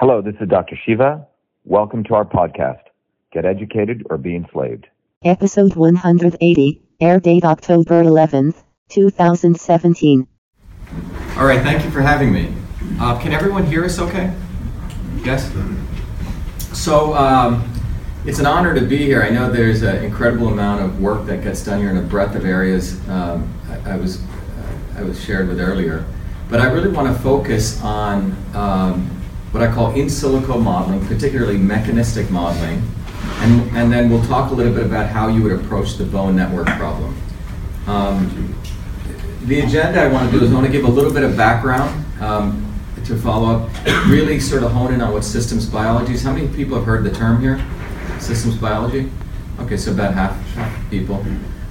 Hello, this is Dr. Shiva. Welcome to our podcast, Get Educated or Be Enslaved. Episode 180, air date October 11th, 2017. All right, thank you for having me. Uh, can everyone hear us okay? Yes? So, um, it's an honor to be here. I know there's an incredible amount of work that gets done here in a breadth of areas um, I, I, was, uh, I was shared with earlier. But I really want to focus on um, what I call in silico modeling, particularly mechanistic modeling. And, and then we'll talk a little bit about how you would approach the bone network problem. Um, the agenda I want to do is I want to give a little bit of background um, to follow up, really sort of hone in on what systems biology is. How many people have heard the term here? Systems biology? Okay, so about half, people.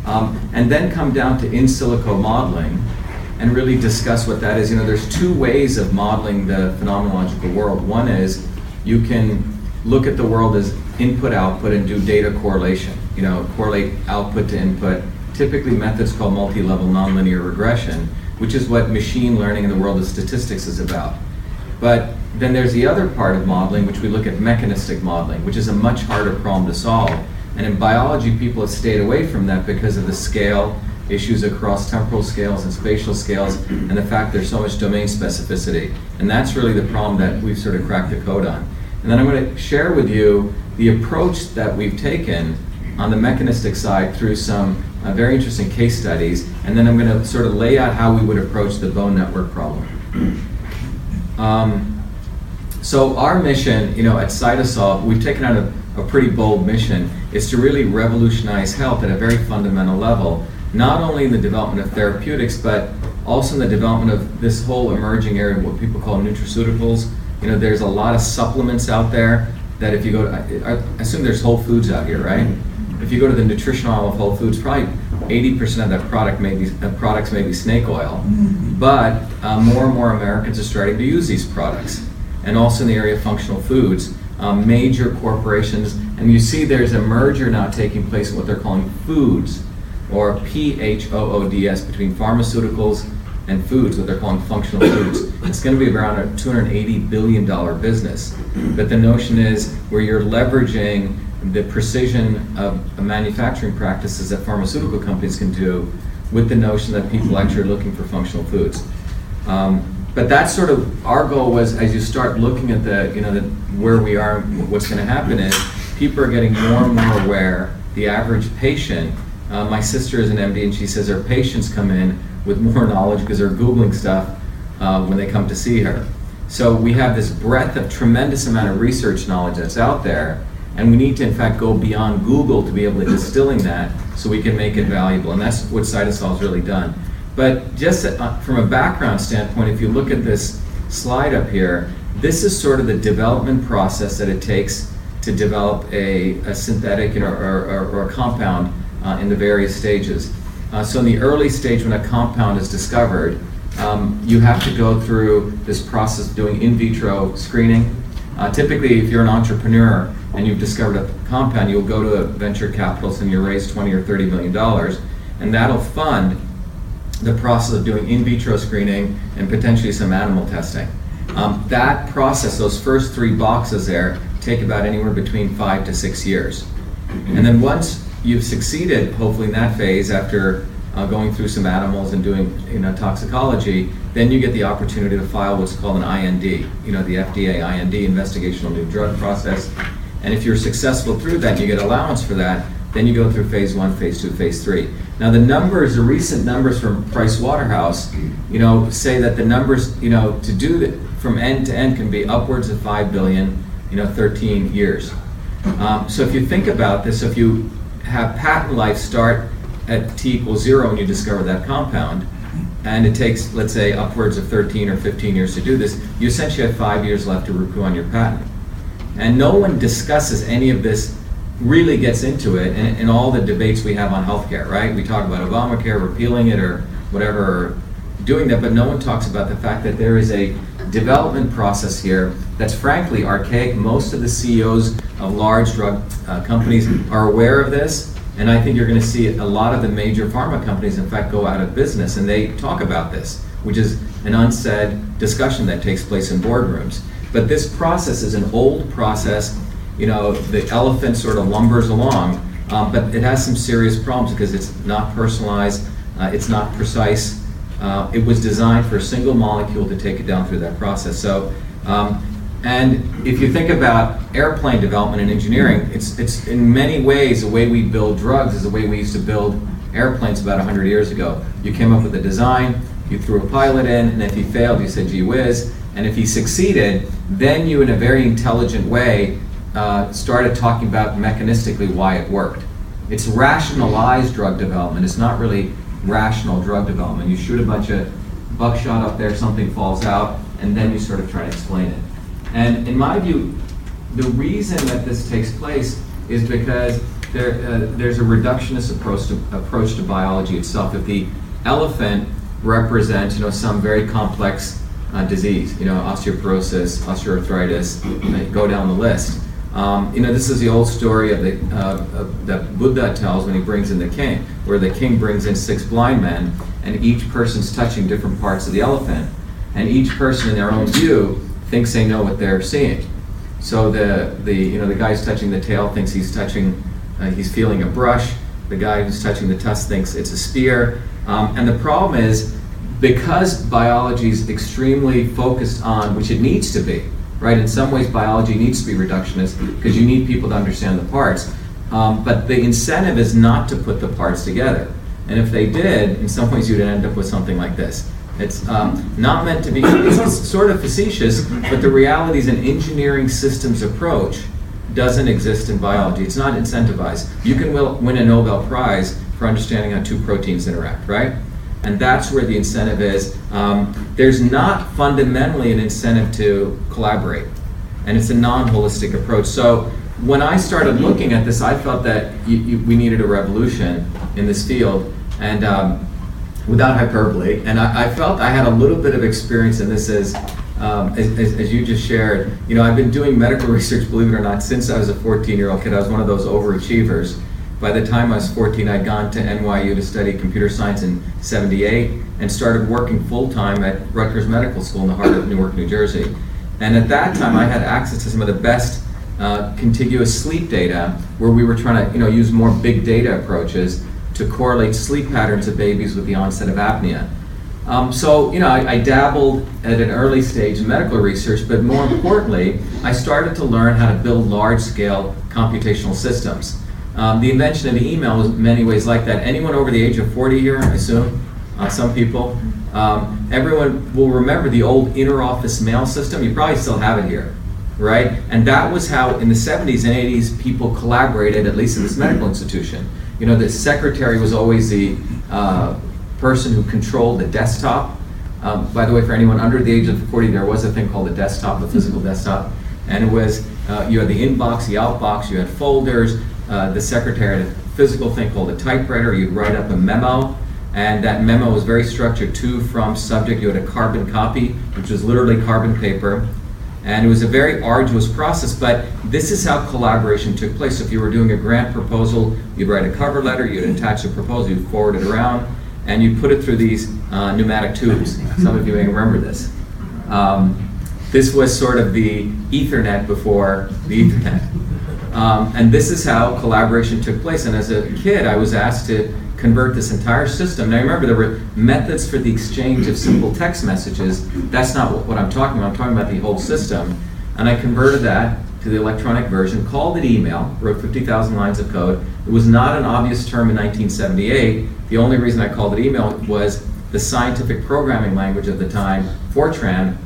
Um, and then come down to in silico modeling and really discuss what that is. You know, there's two ways of modeling the phenomenological world. One is you can look at the world as input output and do data correlation. You know, correlate output to input. Typically, methods called multi-level nonlinear regression, which is what machine learning in the world of statistics is about. But then there's the other part of modeling, which we look at mechanistic modeling, which is a much harder problem to solve. And in biology, people have stayed away from that because of the scale issues across temporal scales and spatial scales, and the fact there's so much domain specificity. And that's really the problem that we've sort of cracked the code on. And then I'm going to share with you the approach that we've taken on the mechanistic side through some uh, very interesting case studies, and then I'm going to sort of lay out how we would approach the bone network problem. Um, so our mission, you know, at Cytosolve, we've taken out a, a pretty bold mission, is to really revolutionize health at a very fundamental level not only in the development of therapeutics, but also in the development of this whole emerging area, what people call nutraceuticals. You know, there's a lot of supplements out there that if you go to, I, I assume there's Whole Foods out here, right? If you go to the nutrition aisle of Whole Foods, probably 80% of that product may be, uh, products may be snake oil. But uh, more and more Americans are starting to use these products. And also in the area of functional foods, um, major corporations, and you see there's a merger now taking place in what they're calling foods or P-H-O-O-D-S, between pharmaceuticals and foods, what they're calling functional foods. It's going to be around a $280 billion business. But the notion is where you're leveraging the precision of manufacturing practices that pharmaceutical companies can do with the notion that people actually are looking for functional foods. Um, but that's sort of our goal was as you start looking at the, you know, the, where we are, what's going to happen is people are getting more and more aware, the average patient uh, my sister is an MD, and she says her patients come in with more knowledge because they're Googling stuff uh, when they come to see her. So we have this breadth of tremendous amount of research knowledge that's out there, and we need to, in fact, go beyond Google to be able to distilling that so we can make it valuable. And that's what Cytosolve's really done. But just uh, from a background standpoint, if you look at this slide up here, this is sort of the development process that it takes to develop a, a synthetic or, or, or a compound uh, in the various stages. Uh, so in the early stage when a compound is discovered, um, you have to go through this process of doing in vitro screening. Uh, typically, if you're an entrepreneur and you've discovered a compound, you'll go to a venture capitalist and you raise 20 or 30 million dollars, and that'll fund the process of doing in vitro screening and potentially some animal testing. Um, that process, those first three boxes there, take about anywhere between five to six years. And then once you've succeeded, hopefully, in that phase after uh, going through some animals and doing you know toxicology, then you get the opportunity to file what's called an IND, you know the FDA IND, Investigational New Drug Process. And if you're successful through that, you get allowance for that. Then you go through phase one, phase two, phase three. Now the numbers, the recent numbers from Price Waterhouse, you know, say that the numbers, you know, to do that from end to end can be upwards of five billion, you know, 13 years. Um, so if you think about this, if you have patent life start at t equals zero when you discover that compound, and it takes, let's say, upwards of 13 or 15 years to do this, you essentially have five years left to recoup on your patent. And no one discusses any of this, really gets into it in, in all the debates we have on healthcare, right? We talk about Obamacare, repealing it, or whatever, or doing that, but no one talks about the fact that there is a development process here that's frankly archaic. Most of the CEOs of large drug uh, companies are aware of this, and I think you're going to see a lot of the major pharma companies, in fact, go out of business, and they talk about this, which is an unsaid discussion that takes place in boardrooms. But this process is an old process. You know, the elephant sort of lumbers along, um, but it has some serious problems because it's not personalized, uh, it's not precise. Uh, it was designed for a single molecule to take it down through that process. So, um, and if you think about airplane development and engineering, it's, it's in many ways the way we build drugs is the way we used to build airplanes about 100 years ago. You came up with a design, you threw a pilot in, and if he failed, you said, gee whiz. And if he succeeded, then you, in a very intelligent way, uh, started talking about mechanistically why it worked. It's rationalized drug development. It's not really rational drug development. You shoot a bunch of buckshot up there, something falls out, and then you sort of try to explain it. And in my view, the reason that this takes place is because there, uh, there's a reductionist approach to, approach to biology itself. If the elephant represents, you know, some very complex uh, disease, you know, osteoporosis, osteoarthritis, go down the list. Um, you know, this is the old story of the, uh, of, that Buddha tells when he brings in the king, where the king brings in six blind men, and each person's touching different parts of the elephant, and each person in their own view thinks they know what they're seeing. So the, the you know the guy who's touching the tail thinks he's touching, uh, he's feeling a brush. The guy who's touching the tusk thinks it's a spear. Um, and the problem is because biology is extremely focused on, which it needs to be, right? In some ways, biology needs to be reductionist because you need people to understand the parts. Um, but the incentive is not to put the parts together. And if they did, in some ways, you'd end up with something like this. It's um, not meant to be, it's sort of facetious, but the reality is an engineering systems approach doesn't exist in biology. It's not incentivized. You can win a Nobel Prize for understanding how two proteins interact, right? And that's where the incentive is. Um, there's not fundamentally an incentive to collaborate, and it's a non holistic approach. So when I started looking at this, I felt that you, you, we needed a revolution in this field. And um, without hyperbole. And I, I, felt I had a little bit of experience in this as, um, as, as, you just shared. You know, I've been doing medical research, believe it or not, since I was a 14 year old kid. I was one of those overachievers. By the time I was 14, I'd gone to NYU to study computer science in 78 and started working full time at Rutgers Medical School in the heart of Newark, New Jersey. And at that time, I had access to some of the best uh, contiguous sleep data where we were trying to you know, use more big data approaches to correlate sleep patterns of babies with the onset of apnea. Um, so, you know, I, I, dabbled at an early stage in medical research, but more importantly, I started to learn how to build large scale computational systems. Um, the invention of the email was in many ways like that. Anyone over the age of 40 here, I assume? Uh, some people. Um, everyone will remember the old interoffice mail system. You probably still have it here, right? And that was how, in the 70s and 80s, people collaborated, at least in this medical institution. You know, the secretary was always the uh, person who controlled the desktop. Um, by the way, for anyone under the age of 40, there was a thing called a desktop, a physical desktop. And it was, uh, you had the inbox, the outbox, you had folders. Uh, the secretary had a physical thing called a typewriter. You'd write up a memo, and that memo was very structured to, from, subject. You had a carbon copy, which was literally carbon paper. And it was a very arduous process, but this is how collaboration took place. So if you were doing a grant proposal, you'd write a cover letter, you'd attach a proposal, you'd forward it around, and you'd put it through these uh, pneumatic tubes. Some of you may remember this. Um, this was sort of the Ethernet before the Ethernet. Um, and this is how collaboration took place. And as a kid, I was asked to convert this entire system. Now remember, there were methods for the exchange of simple text messages. That's not what, I'm talking about. I'm talking about the whole system. And I converted that to the electronic version, called it email, wrote 50,000 lines of code. It was not an obvious term in 1978. The only reason I called it email was the scientific programming language of the time, Fortran,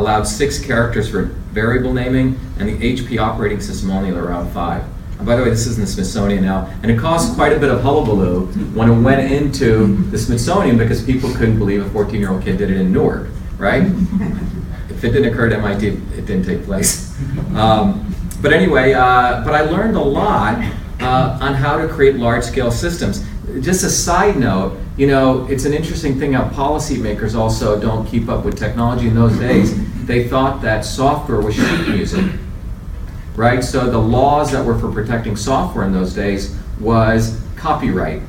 allowed six characters for variable naming, and the HP operating system only allowed five. And by the way, this is in the Smithsonian now, and it caused quite a bit of hullabaloo when it went into the Smithsonian because people couldn't believe a 14 year old kid did it in Newark, right? if it didn't occur at MIT, it didn't take place. Um, but anyway, uh, but I learned a lot uh, on how to create large scale systems. Just a side note, you know, it's an interesting thing how policymakers also don't keep up with technology in those days. They thought that software was sheet music right? So the laws that were for protecting software in those days was copyright,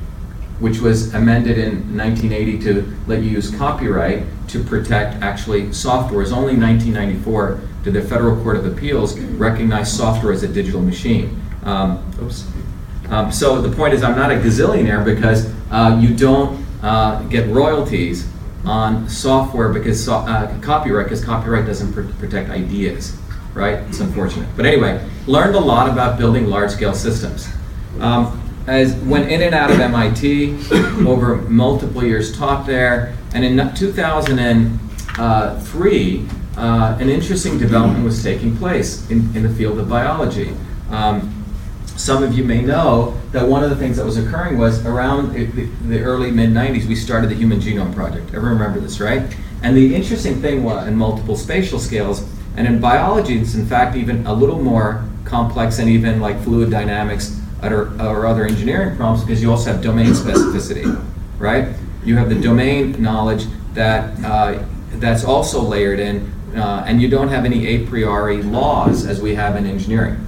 which was amended in 1980 to let you use copyright to protect actually software. It was only 1994 did the Federal Court of Appeals recognize software as a digital machine. Um, oops. Um, so the point is, I'm not a gazillionaire because uh, you don't uh, get royalties on software because so, uh, copyright, because copyright doesn't pr- protect ideas, right? It's unfortunate. But anyway, learned a lot about building large-scale systems. Um, as went in and out of MIT over multiple years, taught there, and in 2003, uh, an interesting development was taking place in, in the field of biology. Um, some of you may know that one of the things that was occurring was around the, the early mid 90s, we started the Human Genome Project. Everyone remember this, right? And the interesting thing was in multiple spatial scales, and in biology, it's in fact even a little more complex and even like fluid dynamics or, or other engineering problems because you also have domain specificity, right? You have the domain knowledge that uh, that's also layered in, uh, and you don't have any a priori laws as we have in engineering.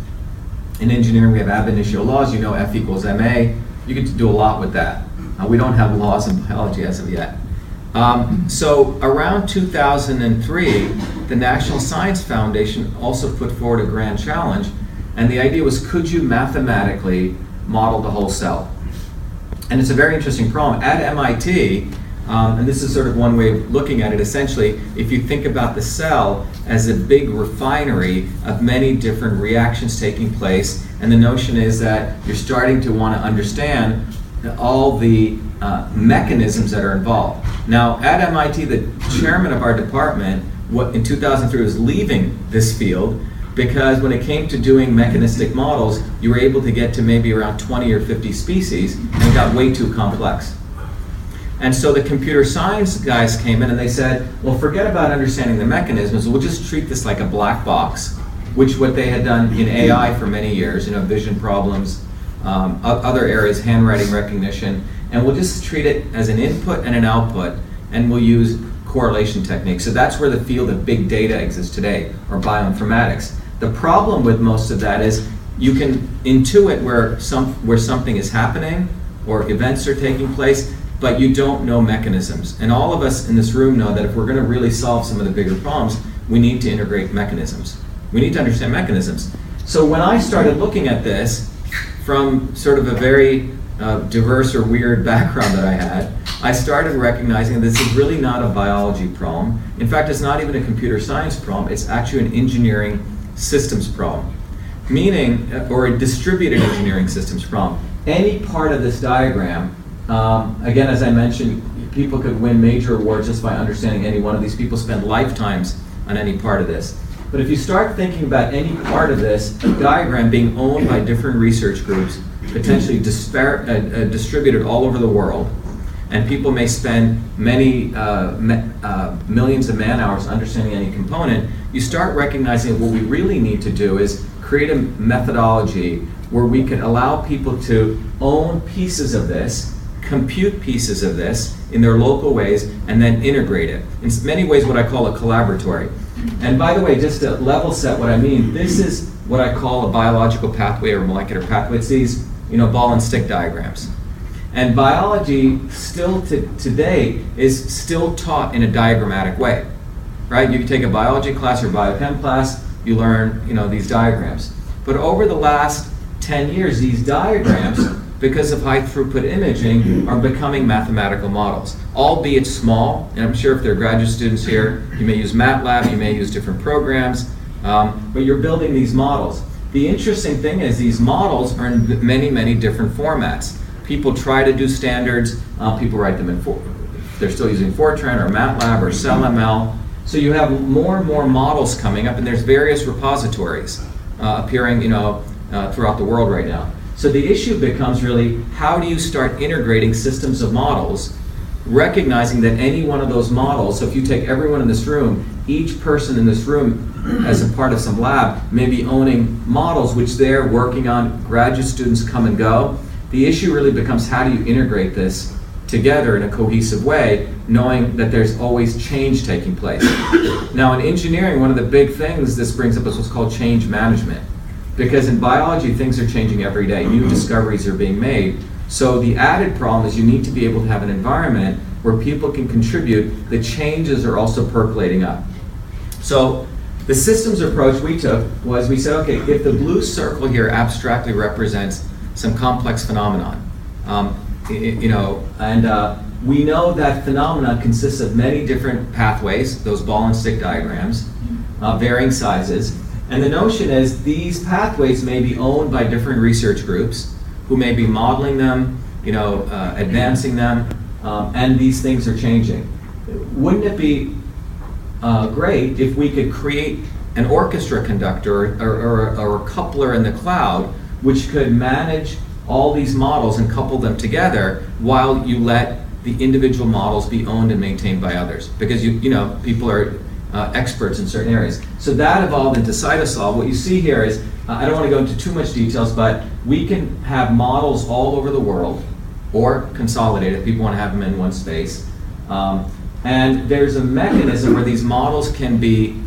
In engineering, we have ab initio laws. You know F equals ma. You get to do a lot with that. Uh, we don't have laws in biology as of yet. Um, so around 2003, the National Science Foundation also put forward a grand challenge, and the idea was could you mathematically model the whole cell? And it's a very interesting problem. At MIT, um, and this is sort of one way of looking at it. Essentially, if you think about the cell as a big refinery of many different reactions taking place, and the notion is that you're starting to want to understand all the uh, mechanisms that are involved. Now, at MIT, the chairman of our department what, in 2003 was leaving this field because when it came to doing mechanistic models, you were able to get to maybe around 20 or 50 species, and it got way too complex. And so the computer science guys came in and they said, well, forget about understanding the mechanisms. We'll just treat this like a black box, which what they had done in AI for many years, you know, vision problems, um, other areas, handwriting recognition, and we'll just treat it as an input and an output, and we'll use correlation techniques. So that's where the field of big data exists today, or bioinformatics. The problem with most of that is you can intuit where some where something is happening or events are taking place, but you don't know mechanisms. And all of us in this room know that if we're going to really solve some of the bigger problems, we need to integrate mechanisms. We need to understand mechanisms. So when I started looking at this from sort of a very uh, diverse or weird background that I had, I started recognizing this is really not a biology problem. In fact, it's not even a computer science problem, it's actually an engineering systems problem. Meaning, uh, or a distributed engineering systems problem. Any part of this diagram um, again, as I mentioned, people could win major awards just by understanding any one of these. People spend lifetimes on any part of this. But if you start thinking about any part of this diagram being owned by different research groups, potentially dispar- uh, uh, distributed all over the world, and people may spend many uh, me- uh, millions of man hours understanding any component, you start recognizing what we really need to do is create a methodology where we can allow people to own pieces of this compute pieces of this in their local ways, and then integrate it. In many ways, what I call a collaboratory. And by the way, just to level set what I mean, this is what I call a biological pathway or molecular pathway. It's these, you know, ball and stick diagrams. And biology still to, today is still taught in a diagrammatic way. Right? You take a biology class or biochem class, you learn, you know, these diagrams. But over the last 10 years, these diagrams because of high throughput imaging, are becoming mathematical models, albeit small. And I'm sure if there are graduate students here, you may use MATLAB, you may use different programs, um, but you're building these models. The interesting thing is these models are in many, many different formats. People try to do standards, uh, people write them in, for, they're still using Fortran or MATLAB or CellML. So you have more and more models coming up, and there's various repositories uh, appearing, you know, uh, throughout the world right now. So the issue becomes really how do you start integrating systems of models, recognizing that any one of those models, so if you take everyone in this room, each person in this room as a part of some lab may be owning models which they're working on, graduate students come and go. The issue really becomes how do you integrate this together in a cohesive way, knowing that there's always change taking place. now, in engineering, one of the big things this brings up is what's called change management. Because in biology, things are changing every day, new discoveries are being made. So the added problem is you need to be able to have an environment where people can contribute, the changes are also percolating up. So the systems approach we took was we said, okay, if the blue circle here abstractly represents some complex phenomenon, um, you know, and uh, we know that phenomena consists of many different pathways, those ball and stick diagrams, uh, varying sizes. And the notion is these pathways may be owned by different research groups who may be modeling them, you know, uh, advancing them, um, and these things are changing. Wouldn't it be uh, great if we could create an orchestra conductor or, or, or, a coupler in the cloud which could manage all these models and couple them together while you let the individual models be owned and maintained by others because you you know people are uh, experts in certain areas so that evolved into cytosolve what you see here is uh, i don't want to go into too much details but we can have models all over the world or consolidate if people want to have them in one space um, and there's a mechanism where these models can be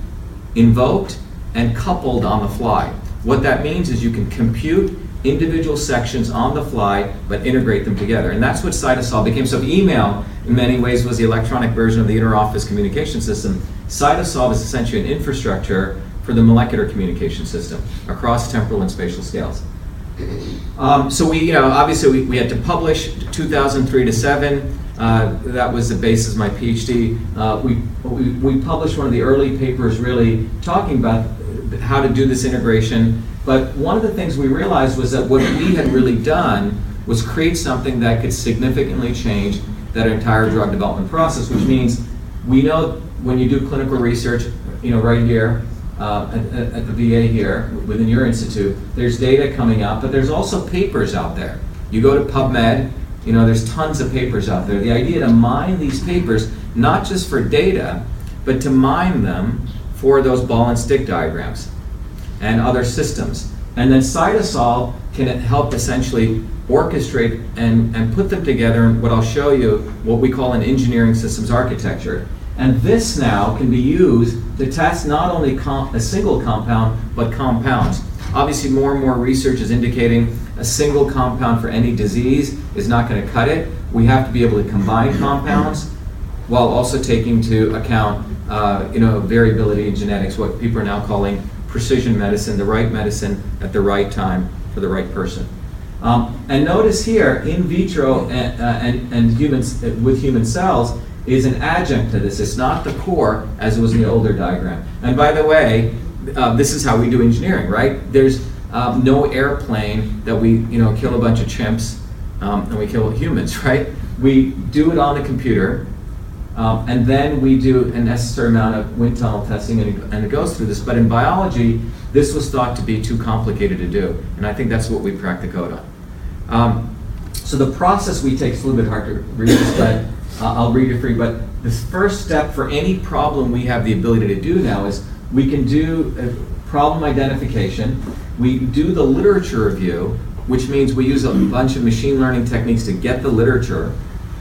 invoked and coupled on the fly. What that means is you can compute individual sections on the fly, but integrate them together. And that's what Cytosolve became. So email, in many ways, was the electronic version of the interoffice communication system. Cytosolve is essentially an infrastructure for the molecular communication system across temporal and spatial scales. Um, so we, you know, obviously we, we had to publish 2003 to 7. Uh, that was the basis of my PhD. Uh, we, we, we, published one of the early papers really talking about how to do this integration. But one of the things we realized was that what we had really done was create something that could significantly change that entire drug development process, which means we know when you do clinical research, you know, right here, uh, at, at, the VA here, within your institute, there's data coming out, but there's also papers out there. You go to PubMed, you know, there's tons of papers out there. The idea to mine these papers, not just for data, but to mine them for those ball and stick diagrams and other systems. And then Cytosolve can help essentially orchestrate and, and put them together in what I'll show you, what we call an engineering systems architecture. And this now can be used to test not only a single compound, but compounds. Obviously, more and more research is indicating a single compound for any disease is not going to cut it. We have to be able to combine compounds while also taking into account uh, you know, variability in genetics, what people are now calling precision medicine, the right medicine at the right time for the right person. Um, and notice here, in vitro and, uh, and, and humans, uh, with human cells is an adjunct to this. It's not the core as it was in the older diagram. And by the way, uh, this is how we do engineering, right? There's um, no airplane that we, you know, kill a bunch of chimps um, and we kill humans, right? We do it on the computer, um, and then we do a necessary amount of wind tunnel testing, and it, and it, goes through this. But in biology, this was thought to be too complicated to do, and I think that's what we cracked the code on. Um, so the process we take is a little bit hard to read but uh, I'll read it for you. But the first step for any problem we have the ability to do now is we can do problem identification, we do the literature review, which means we use a bunch of machine learning techniques to get the literature,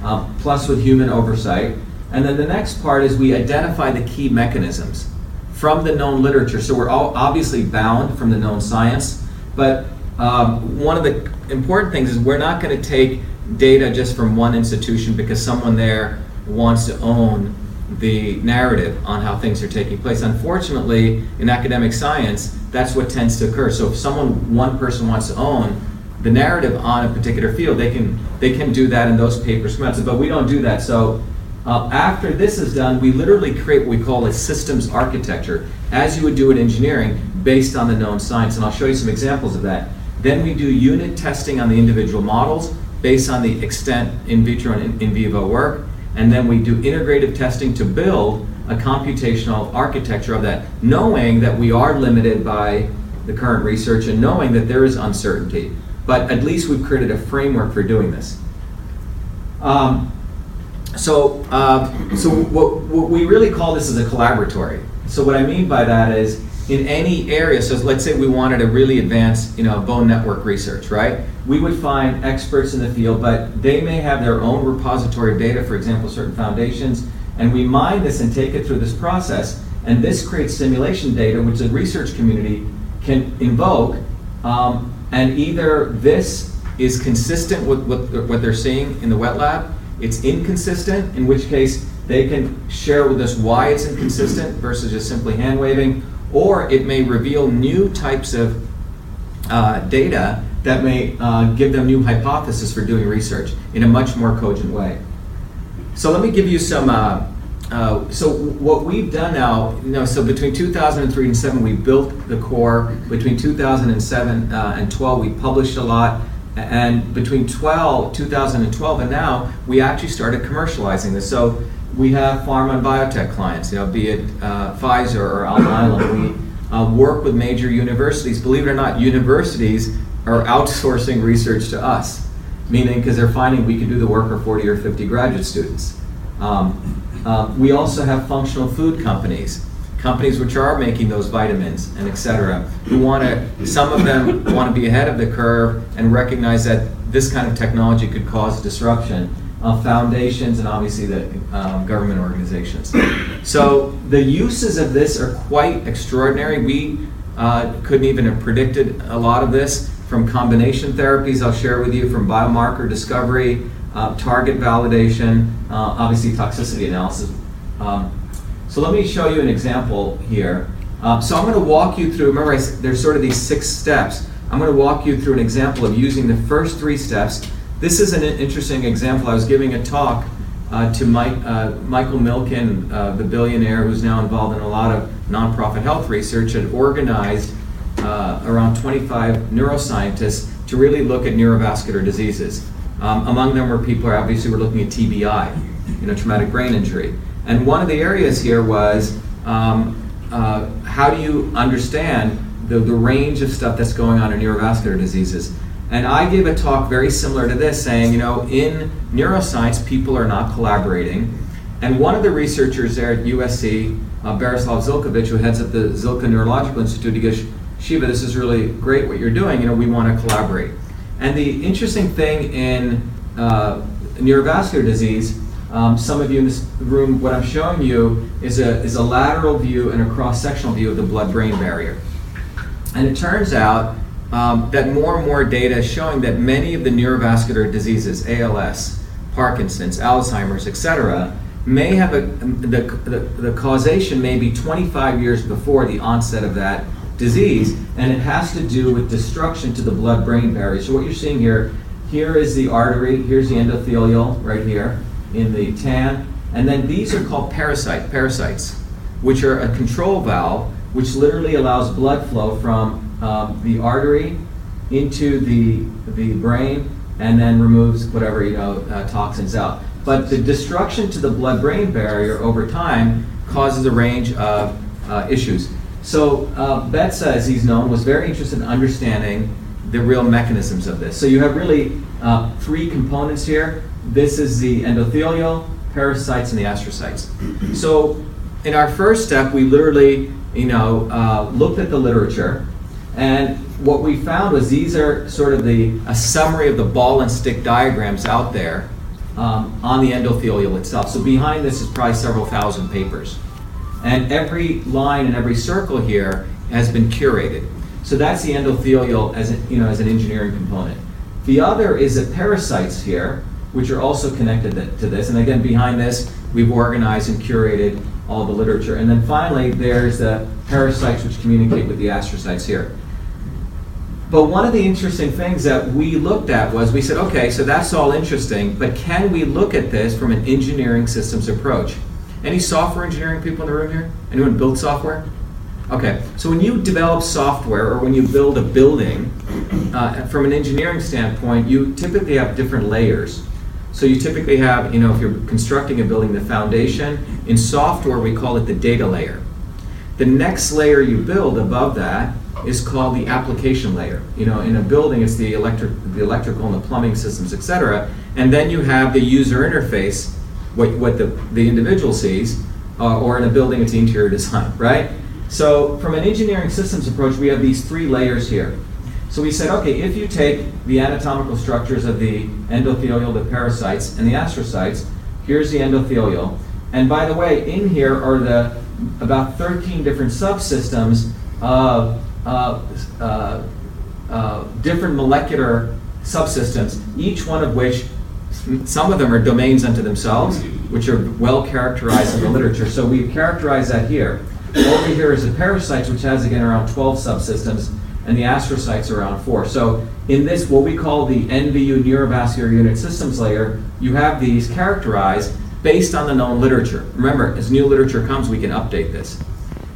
um, plus with human oversight. And then the next part is we identify the key mechanisms from the known literature. So we're all obviously bound from the known science, but um, one of the important things is we're not going to take data just from one institution because someone there wants to own the narrative on how things are taking place. Unfortunately, in academic science, that's what tends to occur. So if someone, one person wants to own the narrative on a particular field, they can they can do that in those papers, but we don't do that. So uh, after this is done, we literally create what we call a systems architecture, as you would do in engineering, based on the known science. And I'll show you some examples of that. Then we do unit testing on the individual models based on the extent in vitro and in, vivo work and then we do integrative testing to build a computational architecture of that, knowing that we are limited by the current research and knowing that there is uncertainty. But at least we've created a framework for doing this. Um, so, uh, so what, what we really call this is a collaboratory. So what I mean by that is in any area, so let's say we wanted to really advance, you know, bone network research, right? We would find experts in the field, but they may have their own repository of data, for example, certain foundations, and we mine this and take it through this process, and this creates simulation data, which the research community can invoke, um, and either this is consistent with what, what they're seeing in the wet lab, it's inconsistent, in which case they can share with us why it's inconsistent versus just simply hand waving, or it may reveal new types of uh, data that may uh, give them new hypotheses for doing research in a much more cogent way. So let me give you some. Uh, uh, so what we've done now, you know, so between 2003 and 7, we built the core. Between 2007 uh, and 12, we published a lot. And between 12, 2012 and now, we actually started commercializing this. So we have pharma and biotech clients, you know, be it uh, Pfizer or Alnylam. We uh, work with major universities. Believe it or not, universities are outsourcing research to us, meaning because they're finding we can do the work for 40 or 50 graduate students. Um, uh, we also have functional food companies, companies which are making those vitamins and et cetera, who want to, some of them want to be ahead of the curve and recognize that this kind of technology could cause disruption. Uh, foundations and obviously the um, government organizations. So the uses of this are quite extraordinary. We uh, couldn't even have predicted a lot of this from combination therapies, I'll share with you, from biomarker discovery, uh, target validation, uh, obviously toxicity analysis. Um, so let me show you an example here. Uh, so I'm going to walk you through, remember I, there's sort of these six steps. I'm going to walk you through an example of using the first three steps. This is an interesting example. I was giving a talk uh, to Mike, uh, Michael Milken, uh, the billionaire who's now involved in a lot of nonprofit health research, had organized uh, around 25 neuroscientists to really look at neurovascular diseases. Um, among them were people who obviously were looking at TBI, you know, traumatic brain injury. And one of the areas here was um, uh, how do you understand the, the range of stuff that's going on in neurovascular diseases? And I gave a talk very similar to this, saying, you know, in neuroscience, people are not collaborating. And one of the researchers there at USC, uh, Zlokovic, who heads up the Zilkha Neurological Institute, he goes, Shiva, this is really great what you're doing. You know, we want to collaborate. And the interesting thing in uh, neurovascular disease, um, some of you in this room, what I'm showing you is a, is a lateral view and a cross-sectional view of the blood-brain barrier. And it turns out um, that more and more data is showing that many of the neurovascular diseases, ALS, Parkinson's, Alzheimer's, etc., may have a, the, the, the causation may be 25 years before the onset of that disease, and it has to do with destruction to the blood-brain barrier. So what you're seeing here, here is the artery, here's the endothelial right here in the tan, and then these are called pericyte pericytes, which are a control valve which literally allows blood flow from um, the artery into the the brain and then removes whatever you know uh, toxins out. But the destruction to the blood-brain barrier over time causes a range of uh, issues. So uh, Betsa, as he's known, was very interested in understanding the real mechanisms of this. So you have really uh, three components here. This is the endothelial, pericytes, and the astrocytes. So in our first step, we literally, you know, uh, looked at the literature, and what we found was these are sort of the a summary of the ball and stick diagrams out there um, on the endothelial itself. So behind this is probably several thousand papers. And every line and every circle here has been curated. So that's the endothelial as, you know, as an engineering component. The other is the pericytes here, which are also connected to this. And again, behind this, we've organized and curated all the literature. And then finally, there's the pericytes which communicate with the astrocytes here. But one of the interesting things that we looked at was we said, okay, so that's all interesting, but can we look at this from an engineering systems approach? Any software engineering people in the room here? Anyone build software? Okay, so when you develop software or when you build a building, uh, from an engineering standpoint, you typically have different layers. So you typically have, you know, if you're constructing a building, the foundation. In software, we call it the data layer. The next layer you build above that is called the application layer. You know, in a building, it's the electric, the electrical and the plumbing systems, et cetera. And then you have the user interface what, what the, the individual sees, uh, or in a building, it's the interior design, right? So from an engineering systems approach, we have these three layers here. So we said, okay, if you take the anatomical structures of the endothelial, the pericytes, and the astrocytes, here's the endothelial. And by the way, in here are the about 13 different subsystems of Uh, uh, different molecular subsystems, each one of which some of them are domains unto themselves, which are well characterized in the literature. So we characterize that here. Over here is the pericytes, which has again around 12 subsystems, and the astrocytes around four. So in this, what we call the NVU neurovascular unit systems layer, you have these characterized based on the known literature. Remember, as new literature comes, we can update this.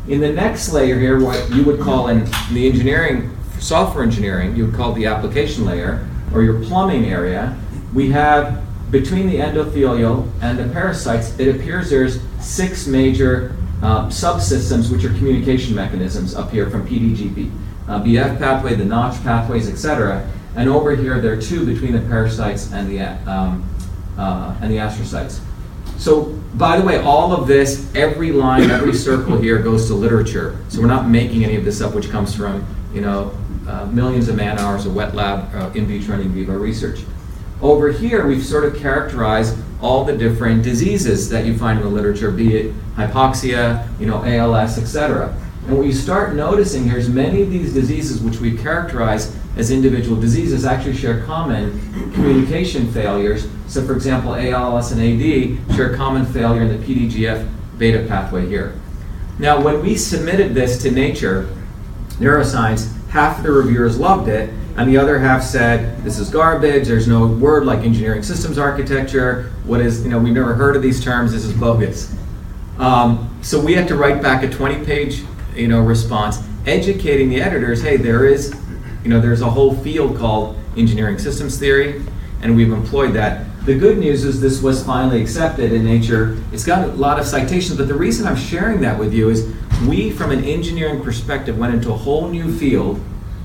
In the next layer here, what you would call in the engineering, software engineering, you would call the application layer, or your plumbing area, we have between the endothelial and the pericytes, it appears there's six major uh, subsystems which are communication mechanisms up here from PDGF. Uh, BF pathway, the Notch pathways, etc. And over here, there are two between the pericytes and the, um, uh, and the astrocytes. So, by the way, all of this, every line, every circle here goes to literature. So we're not making any of this up, which comes from, you know, uh, millions of man hours of wet lab, uh, in vitro and in vivo research. Over here, we've sort of characterized all the different diseases that you find in the literature, be it hypoxia, you know, ALS, etc. And what you start noticing here is many of these diseases, which we characterize as individual diseases, actually share common communication failures. So, for example, ALS and AD share common failure in the PDGF beta pathway here. Now, when we submitted this to Nature Neuroscience, half the reviewers loved it, and the other half said, this is garbage, there's no word like engineering systems architecture, what is, you know, we've never heard of these terms, this is bogus. Um, so we had to write back a 20 page you know, response, educating the editors, hey, there is, you know, there's a whole field called engineering systems theory, and we've employed that. The good news is this was finally accepted in Nature. It's got a lot of citations, but the reason I'm sharing that with you is we, from an engineering perspective, went into a whole new field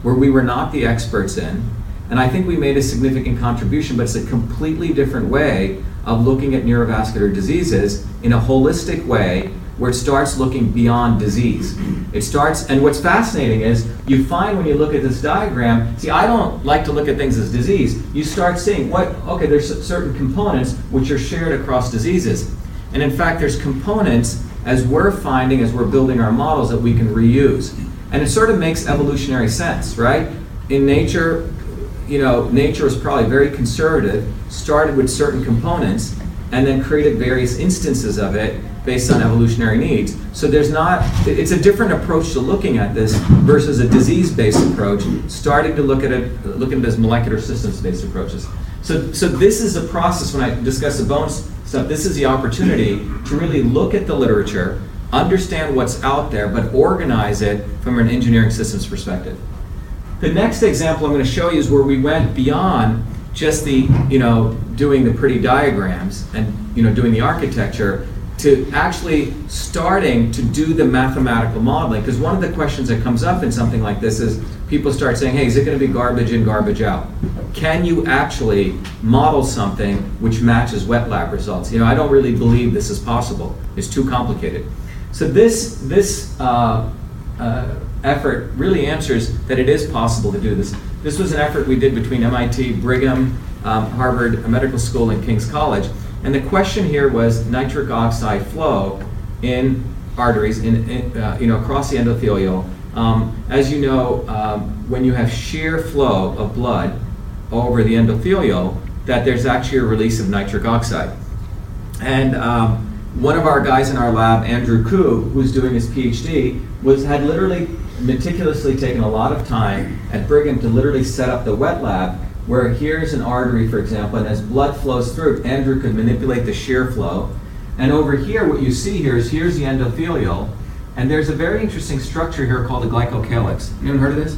where we were not the experts in. And I think we made a significant contribution, but it's a completely different way of looking at neurovascular diseases in a holistic way where it starts looking beyond disease. It starts, and what's fascinating is you find when you look at this diagram, see, I don't like to look at things as disease. You start seeing what, okay, there's certain components which are shared across diseases. And in fact, there's components as we're finding, as we're building our models, that we can reuse. And it sort of makes evolutionary sense, right? In nature, you know, nature was probably very conservative, started with certain components, and then created various instances of it based on evolutionary needs. So there's not, it's a different approach to looking at this versus a disease-based approach, starting to look at it, look at it as molecular systems-based approaches. So, so this is a process when I discuss the bones stuff, this is the opportunity to really look at the literature, understand what's out there, but organize it from an engineering systems perspective. The next example I'm going to show you is where we went beyond just the, you know, doing the pretty diagrams and, you know, doing the architecture to actually starting to do the mathematical modeling. Because one of the questions that comes up in something like this is people start saying, hey, is it going to be garbage in, garbage out? Can you actually model something which matches wet lab results? You know, I don't really believe this is possible. It's too complicated. So this, this uh, uh, effort really answers that it is possible to do this. This was an effort we did between MIT, Brigham, um, Harvard Medical School, and King's College. And the question here was nitric oxide flow in arteries, in, in uh, you know, across the endothelial. Um, as you know, um, when you have shear flow of blood over the endothelial, that there's actually a release of nitric oxide. And um, one of our guys in our lab, Andrew Koo, who's doing his PhD, was had literally meticulously taken a lot of time at Brigham to literally set up the wet lab where here's an artery, for example, and as blood flows through, Andrew could manipulate the shear flow. And over here, what you see here is here's the endothelial, and there's a very interesting structure here called the glycocalyx. Anyone heard of this?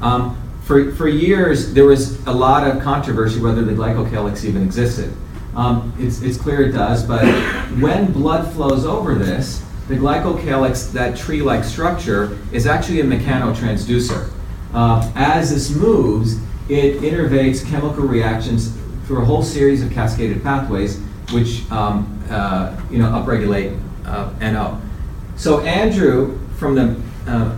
Um, for, for years, there was a lot of controversy whether the glycocalyx even existed. Um, it's, it's clear it does, but when blood flows over this, the glycocalyx, that tree-like structure, is actually a mechanotransducer. Uh, as this moves, it innervates chemical reactions through a whole series of cascaded pathways, which um, uh, you know upregulate uh, NO. So Andrew, from the uh,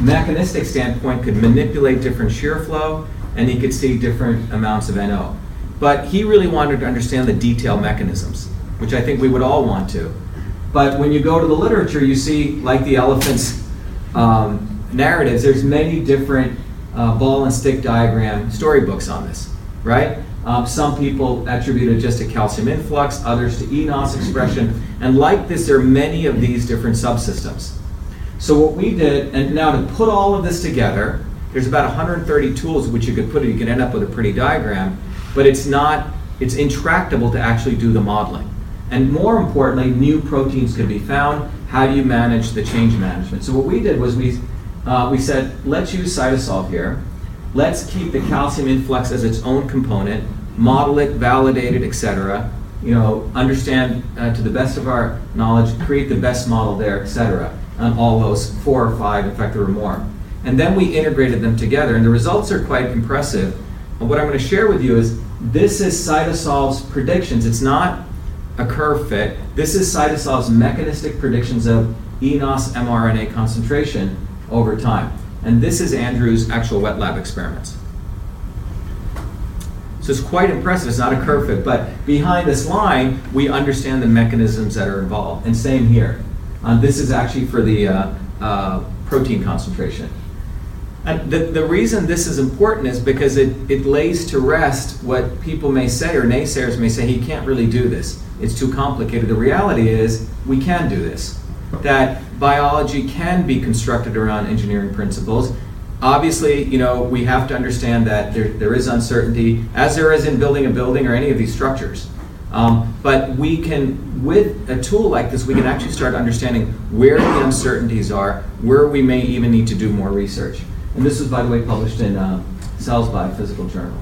mechanistic standpoint, could manipulate different shear flow, and he could see different amounts of NO. But he really wanted to understand the detail mechanisms, which I think we would all want to. But when you go to the literature, you see, like the elephant's um, narratives, there's many different uh, ball and stick diagram storybooks on this, right? Um, some people attribute it just to calcium influx, others to eNOS expression. And like this, there are many of these different subsystems. So what we did, and now to put all of this together, there's about 130 tools which you could put it. You can end up with a pretty diagram, but it's not. It's intractable to actually do the modeling. And more importantly, new proteins can be found. How do you manage the change management? So what we did was we uh, we said let's use Cytosolve here. Let's keep the calcium influx as its own component, model it, validate it, etc. You know, understand uh, to the best of our knowledge, create the best model there, etc. On all those four or five, in fact, there were more. And then we integrated them together, and the results are quite impressive. And what I'm going to share with you is this is Cytosolve's predictions. It's not a curve fit. This is Cytosolve's mechanistic predictions of eNOS mRNA concentration over time. And this is Andrew's actual wet lab experiments. So it's quite impressive. It's not a curve fit, but behind this line, we understand the mechanisms that are involved. And same here. Uh, this is actually for the uh, uh, protein concentration. And the, the reason this is important is because it, it lays to rest what people may say or naysayers may say, he can't really do this. It's too complicated. The reality is we can do this. That biology can be constructed around engineering principles. Obviously, you know, we have to understand that there, there is uncertainty, as there is in building a building or any of these structures. Um, but we can, with a tool like this, we can actually start understanding where the uncertainties are, where we may even need to do more research. And this was, by the way, published in uh, Cells Biophysical Journal.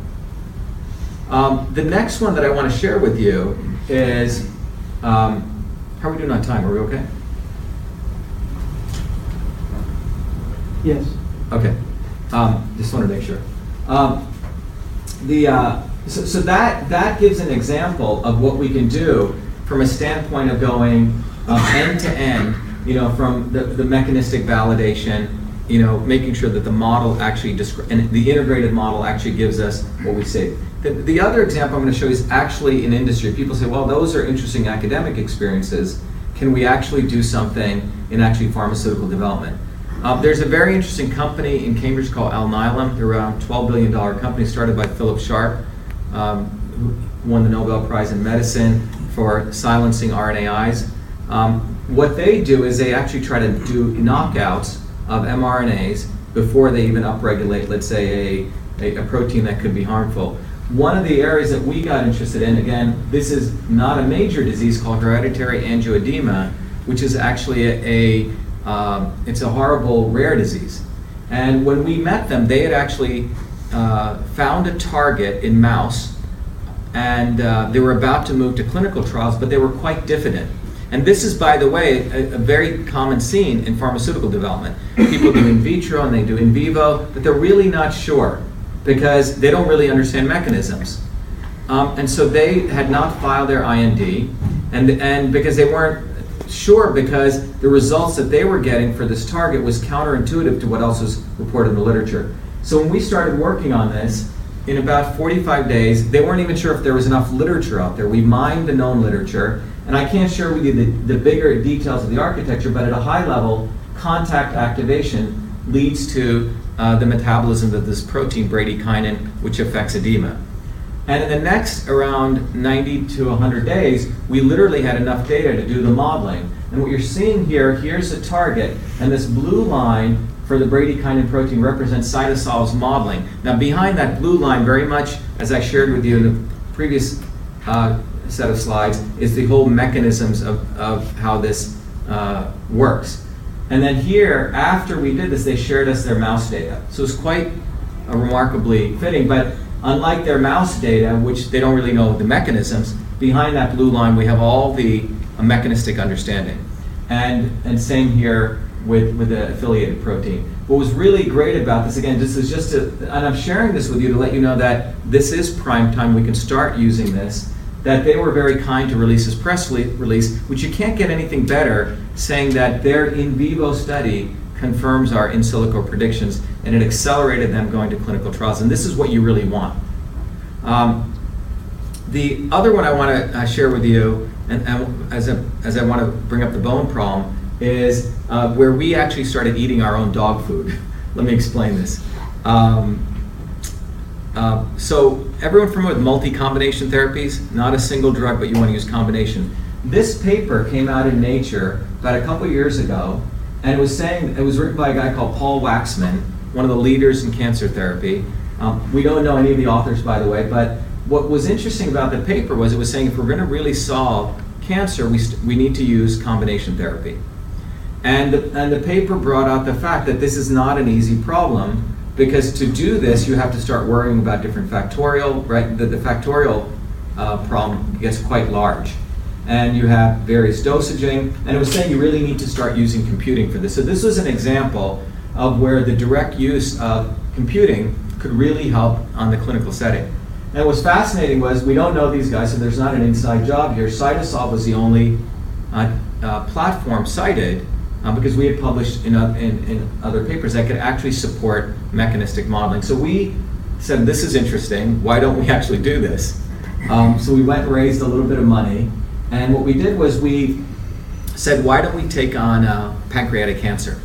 Um, the next one that I want to share with you is um, how are we doing on time? Are we okay? Yes. Okay. Um, just want to make sure. Um, the uh, so, so that that gives an example of what we can do from a standpoint of going um, end to end. You know, from the, the mechanistic validation. You know, making sure that the model actually descri- and the integrated model actually gives us what we see. The, the other example I'm going to show you is actually in industry. People say, well, those are interesting academic experiences. Can we actually do something in actually pharmaceutical development? Um, there's a very interesting company in Cambridge called Alnylam. They're around $12 billion company started by Philip Sharp, um, who won the Nobel Prize in Medicine for silencing RNAis. Um, what they do is they actually try to do knockouts of mRNAs before they even upregulate, let's say, a, a, a protein that could be harmful. One of the areas that we got interested in, again, this is not a major disease called hereditary angioedema, which is actually a, a um, it's a horrible rare disease. And when we met them, they had actually uh, found a target in mouse, and uh, they were about to move to clinical trials, but they were quite diffident. And this is, by the way, a, a, very common scene in pharmaceutical development. People do in vitro and they do in vivo, but they're really not sure because they don't really understand mechanisms. Um, and so they had not filed their IND, and, and because they weren't sure because the results that they were getting for this target was counterintuitive to what else was reported in the literature. So when we started working on this, in about 45 days, they weren't even sure if there was enough literature out there. We mined the known literature, and I can't share with you the, the bigger details of the architecture, but at a high level, contact activation leads to uh, the metabolism of this protein, bradykinin, which affects edema. And in the next around 90 to 100 days, we literally had enough data to do the modeling. And what you're seeing here, here's the target, and this blue line for the bradykinin protein represents cytosolve's modeling. Now behind that blue line, very much as I shared with you in the previous uh, set of slides, is the whole mechanisms of, of how this uh, works. And then here, after we did this, they shared us their mouse data. So it's quite uh, remarkably fitting, but unlike their mouse data, which they don't really know the mechanisms, behind that blue line we have all the uh, mechanistic understanding. And, and same here with, with the affiliated protein. What was really great about this, again, this is just and I'm sharing this with you to let you know that this is prime time, we can start using this, that they were very kind to release this press release, which you can't get anything better, saying that their in vivo study confirms our in silico predictions, and it accelerated them going to clinical trials. And this is what you really want. Um, the other one I want to uh, share with you, and, and as, a, as I want to bring up the bone problem, is uh, where we actually started eating our own dog food. Let me explain this. Um, uh, so everyone familiar with multi-combination therapies? Not a single drug, but you want to use combination. This paper came out in Nature about a couple years ago, and it was saying it was written by a guy called Paul Workman, one of the leaders in cancer therapy. Um, we don't know any of the authors, by the way, but what was interesting about the paper was it was saying if we're going to really solve cancer, we, st- we need to use combination therapy. And the, and the paper brought out the fact that this is not an easy problem because to do this, you have to start worrying about different factorial, right? The, the factorial uh, problem gets quite large. And you have various dosaging, and it was saying you really need to start using computing for this. So this was an example of where the direct use of computing could really help on the clinical setting. And what's fascinating was we don't know these guys, so there's not an inside job here. Cytosolve was the only uh, uh, platform cited um, because we had published in, uh, in, in, other papers that could actually support mechanistic modeling. So we said, this is interesting. Why don't we actually do this? Um, so we went and raised a little bit of money. And what we did was we said, why don't we take on uh, pancreatic cancer?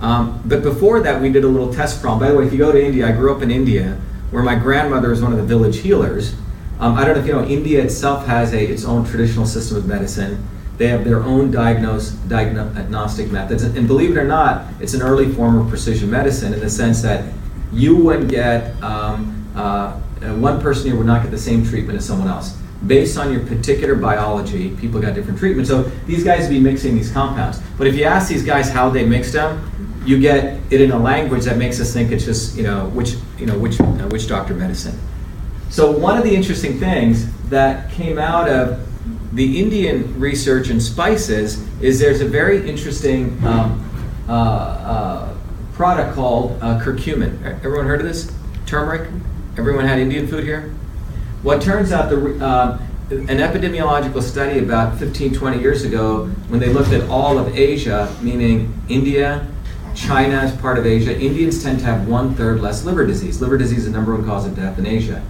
Um, but before that, we did a little test problem. By the way, if you go to India, I grew up in India where my grandmother was one of the village healers. Um, I don't know if you know, India itself has a, its own traditional system of medicine. They have their own diagnose, diagnostic methods. And believe it or not, it's an early form of precision medicine in the sense that you wouldn't get, um, uh, one person here would not get the same treatment as someone else. Based on your particular biology, people got different treatments. So these guys would be mixing these compounds. But if you ask these guys how they mixed them, you get it in a language that makes us think it's just you know which you know which uh, witch doctor medicine. So one of the interesting things that came out of the Indian research in spices is there's a very interesting um, uh, uh, product called uh, curcumin. Everyone heard of this? Turmeric. Everyone had Indian food here. What turns out the uh, an epidemiological study about 15, 20 years ago, when they looked at all of Asia, meaning India, China is part of Asia. Indians tend to have one third less liver disease. Liver disease is the number one cause of death in Asia.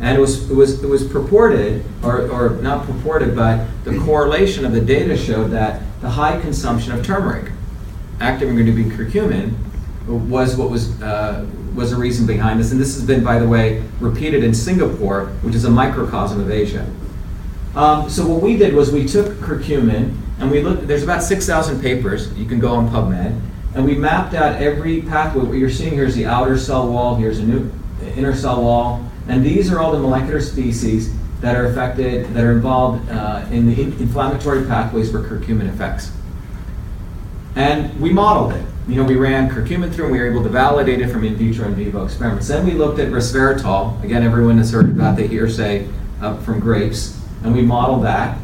And it was, it was, it was purported, or, or not purported, but the correlation of the data showed that the high consumption of turmeric, active ingredient curcumin, was what was, uh, was a reason behind this. And this has been, by the way, repeated in Singapore, which is a microcosm of Asia. Um, so what we did was we took curcumin and we looked, there's about 6,000 papers, you can go on PubMed, and we mapped out every pathway. What you're seeing here is the outer cell wall, here's a new inner cell wall, and these are all the molecular species that are affected, that are involved uh, in the in- inflammatory pathways where curcumin affects. And we modeled it. You know, we ran curcumin through and we were able to validate it from in vitro and vivo experiments. Then we looked at resveratrol. Again, everyone has heard about the hearsay uh, from grapes. And we modeled that.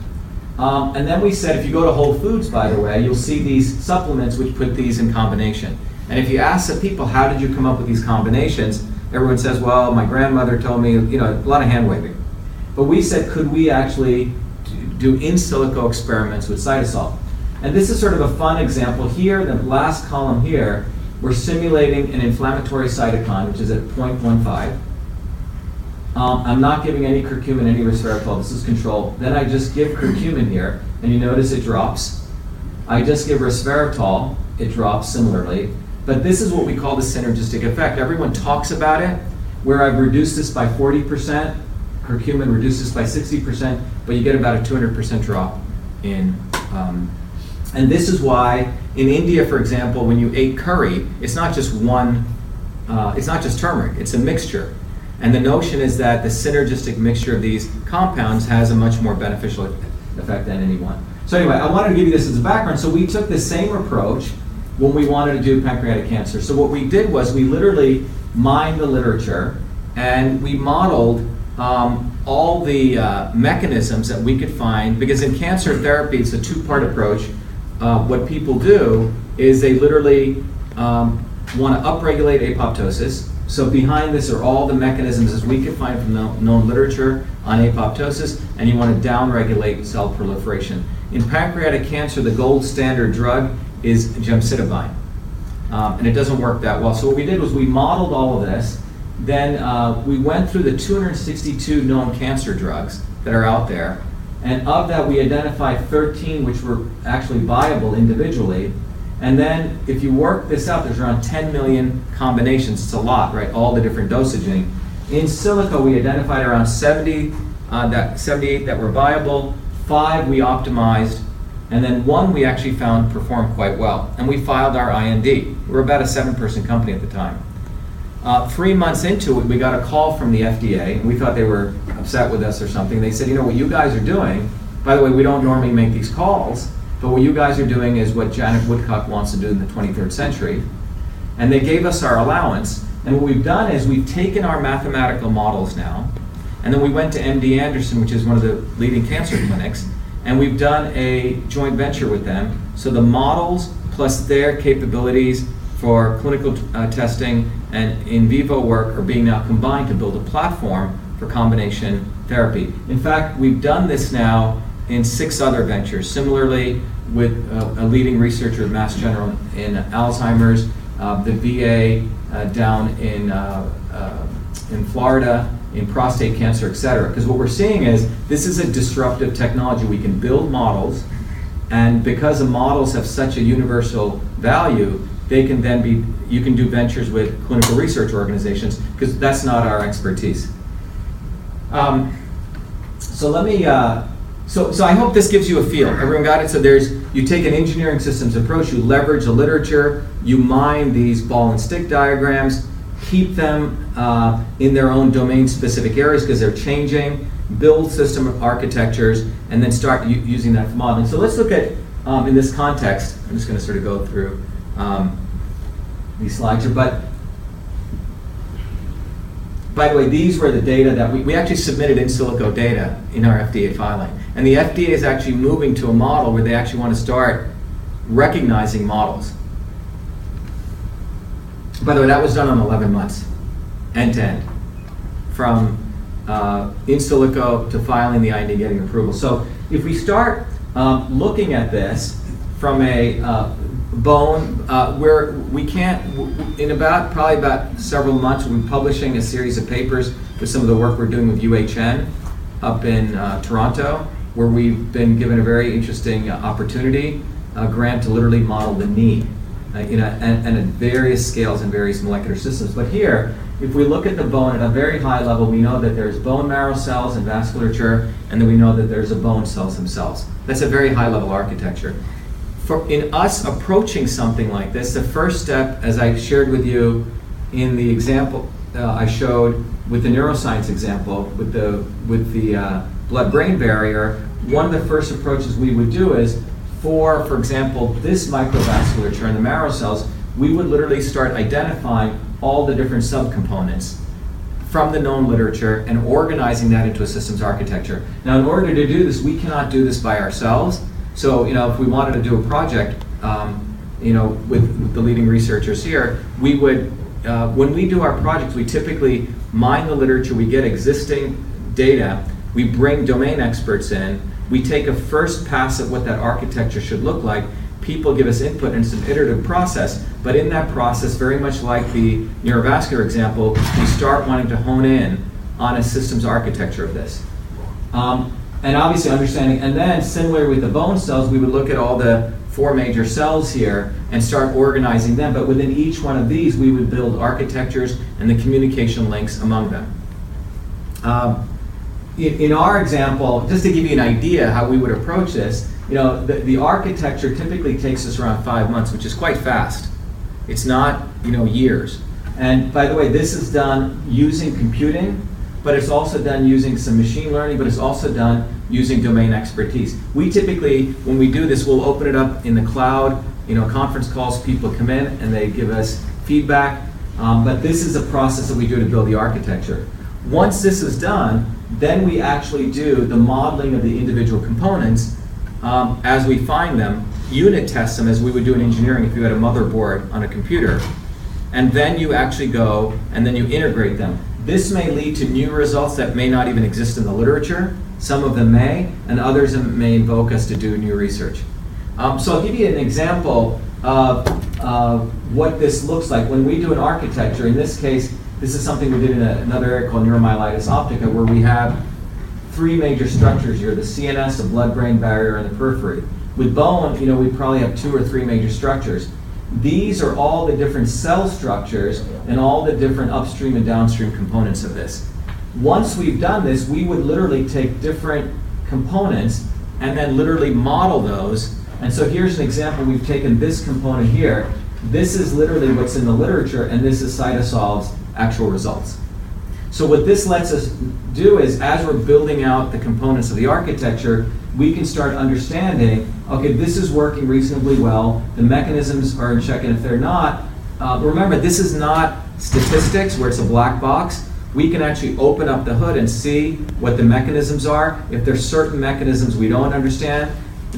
Um, and then we said, if you go to Whole Foods, by the way, you'll see these supplements which put these in combination. And if you ask the people, how did you come up with these combinations? Everyone says, well, my grandmother told me, you know, a lot of hand waving. But we said, could we actually do in silico experiments with Cytosolve? And this is sort of a fun example here. The last column here, we're simulating an inflammatory cytokine, which is at 0.15. Um, I'm not giving any curcumin, any resveratrol. This is control. Then I just give curcumin here, and you notice it drops. I just give resveratrol, it drops similarly. But this is what we call the synergistic effect. Everyone talks about it, where I've reduced this by 40%, curcumin reduces by 60%, but you get about a 200% drop in. Um, and this is why in India, for example, when you ate curry, it's not just one, uh, it's not just turmeric, it's a mixture. And the notion is that the synergistic mixture of these compounds has a much more beneficial effect than any one. So anyway, I wanted to give you this as a background. So we took the same approach when we wanted to do pancreatic cancer. So what we did was we literally mined the literature and we modeled um, all the uh, mechanisms that we could find because in cancer therapy it's a two-part approach. Uh, what people do is they literally um, want to upregulate apoptosis so behind this are all the mechanisms as we can find from the known literature on apoptosis, and you want to downregulate cell proliferation. In pancreatic cancer, the gold standard drug is gemcitabine, um, and it doesn't work that well. So what we did was we modeled all of this. Then uh, we went through the 262 known cancer drugs that are out there, and of that we identified 13 which were actually viable individually, and then if you work this out, there's around 10 million combinations. It's a lot, right? All the different dosaging. In silico, we identified around 70, uh, that 78 that were viable. Five we optimized, And then one we actually found performed quite well. And we filed our IND. We were about a seven person company at the time. Uh, three months into it, we got a call from the FDA, and we thought they were upset with us or something. They said, you know, what you guys are doing, by the way, we don't normally make these calls, but what you guys are doing is what Janet Woodcock wants to do in the 23rd century. And they gave us our allowance. And what we've done is we've taken our mathematical models now, and then we went to MD Anderson, which is one of the leading cancer clinics, and we've done a joint venture with them. So the models plus their capabilities for clinical uh, testing and in vivo work are being now combined to build a platform for combination therapy. In fact, we've done this now in six other ventures. Similarly, with uh, a leading researcher at Mass General in Alzheimer's, uh, the VA uh, down in, uh, uh, in Florida, in prostate cancer, et cetera. Because what we're seeing is this is a disruptive technology. We can build models, and because the models have such a universal value, they can then be, you can do ventures with clinical research organizations, because that's not our expertise. Um, so let me, uh, so, so I hope this gives you a feel. Everyone got it? So there's, you take an engineering systems approach, you leverage the literature, you mine these ball and stick diagrams, keep them uh, in their own domain specific areas because they're changing, build system architectures, and then start using that for modeling. So let's look at, um, in this context, I'm just going to sort of go through um, these slides here, but by the way, these were the data that we, we actually submitted in silico data in our FDA filing. And the FDA is actually moving to a model where they actually want to start recognizing models. By the way, that was done on 11 months, end to end, from uh, in silico to filing the IND, and getting approval. So if we start um, looking at this from a uh, bone, uh, where we can't, in about, probably about several months, we'll be publishing a series of papers for some of the work we're doing with UHN up in uh, Toronto, where we've been given a very interesting uh, opportunity, a grant to literally model the knee, uh, you know, and, and at various scales and various molecular systems. But here, if we look at the bone at a very high level, we know that there's bone marrow cells and vasculature, and then we know that there's a bone cells themselves. That's a very high level architecture for in us approaching something like this, the first step, as I shared with you in the example uh, I showed with the neuroscience example, with the with the uh, blood-brain barrier, one of the first approaches we would do is for, for example, this microvasculature in the marrow cells, we would literally start identifying all the different subcomponents from the known literature and organizing that into a systems architecture. Now, in order to do this, we cannot do this by ourselves so, you know, if we wanted to do a project, um, you know, with, with, the leading researchers here, we would, uh, when we do our projects, we typically mine the literature, we get existing data, we bring domain experts in, we take a first pass at what that architecture should look like, people give us input and it's an iterative process, but in that process, very much like the neurovascular example, we start wanting to hone in on a systems architecture of this. Um, and obviously understanding, and then similar with the bone cells, we would look at all the four major cells here and start organizing them. But within each one of these, we would build architectures and the communication links among them. Um, in, in, our example, just to give you an idea how we would approach this, you know, the, the architecture typically takes us around five months, which is quite fast. It's not, you know, years. And by the way, this is done using computing but it's also done using some machine learning, but it's also done using domain expertise. We typically, when we do this, we'll open it up in the cloud, you know, conference calls, people come in and they give us feedback, um, but this is a process that we do to build the architecture. Once this is done, then we actually do the modeling of the individual components um, as we find them, unit test them as we would do in engineering if you had a motherboard on a computer, and then you actually go and then you integrate them. This may lead to new results that may not even exist in the literature. Some of them may, and others may invoke us to do new research. Um, so I'll give you an example of what this looks like. When we do an architecture, in this case, this is something we did in a, another area called neuromyelitis optica, where we have three major structures here, the CNS, the blood-brain barrier, and the periphery. With bone, you know, we probably have two or three major structures. These are all the different cell structures and all the different upstream and downstream components of this. Once we've done this, we would literally take different components and then literally model those And so here's an example, we've taken this component here. This is literally what's in the literature, and this is Cytosolve's actual results. So what this lets us do is, as we're building out the components of the architecture, we can start understanding, okay, this is working reasonably well, the mechanisms are in check, and if they're not, uh, remember, this is not statistics where it's a black box. We can actually open up the hood and see what the mechanisms are. If there's certain mechanisms we don't understand,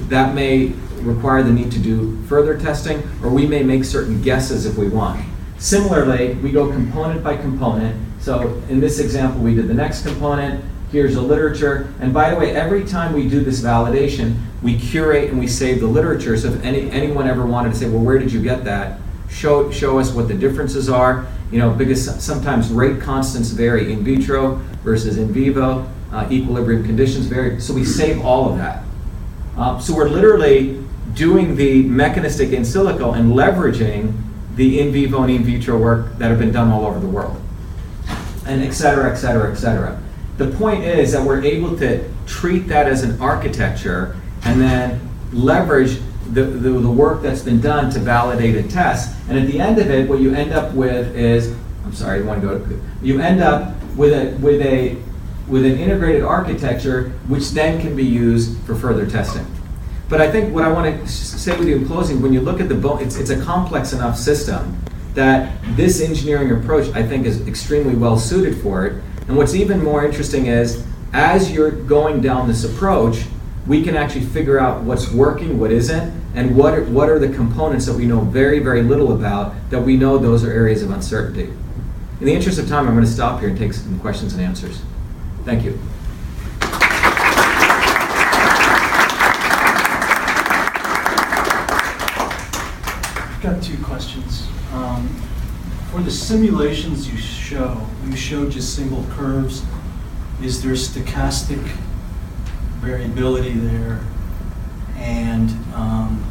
that may require the need to do further testing, or we may make certain guesses if we want. Similarly, we go component by component. So in this example, we did the next component. Here's the literature. And by the way, every time we do this validation, we curate and we save the literature. So if any, anyone ever wanted to say, well, where did you get that? Show, show us what the differences are. You know, because sometimes rate constants vary in vitro versus in vivo. Uh, equilibrium conditions vary. So we save all of that. Uh, so we're literally doing the mechanistic in silico and leveraging the in vivo and in vitro work that have been done all over the world, and et cetera, et cetera, et cetera. The point is that we're able to treat that as an architecture and then leverage the, the, the, work that's been done to validate a test. And at the end of it, what you end up with is, I'm sorry, I want to go, you end up with a, with a, with an integrated architecture which then can be used for further testing. But I think what I want to say with you in closing, when you look at the bone, it's, it's a complex enough system that this engineering approach, I think, is extremely well suited for it. And what's even more interesting is, as you're going down this approach, we can actually figure out what's working, what isn't, and what are, what are the components that we know very, very little about that we know those are areas of uncertainty. In the interest of time, I'm going to stop here and take some questions and answers. Thank you. I've got two questions. Um, for the simulations you show, you show just single curves. Is there stochastic variability there? And um,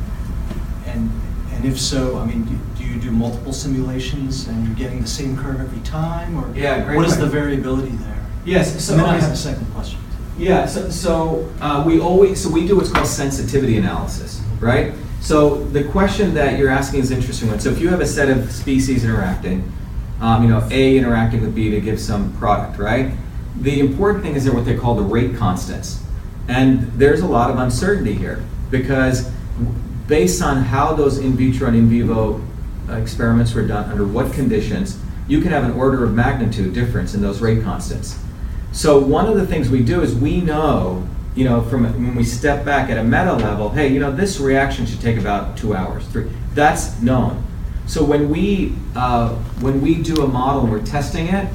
and and if so, I mean, do, do, you do multiple simulations and you're getting the same curve every time, or yeah, great what is the variability there? Yes. So and then I have a second question. Yeah. So, so uh, we always so we do what's called sensitivity analysis, right? So the question that you're asking is interesting one. So if you have a set of species interacting, um, you know, A interacting with B to give some product, right? The important thing is they're what they call the rate constants. And there's a lot of uncertainty here because based on how those in vitro and in vivo experiments were done, under what conditions, you can have an order of magnitude difference in those rate constants. So one of the things we do is we know you know, from when we step back at a meta level, hey, you know, this reaction should take about two hours, three. That's known. So when we uh, when we do a model and we're testing it,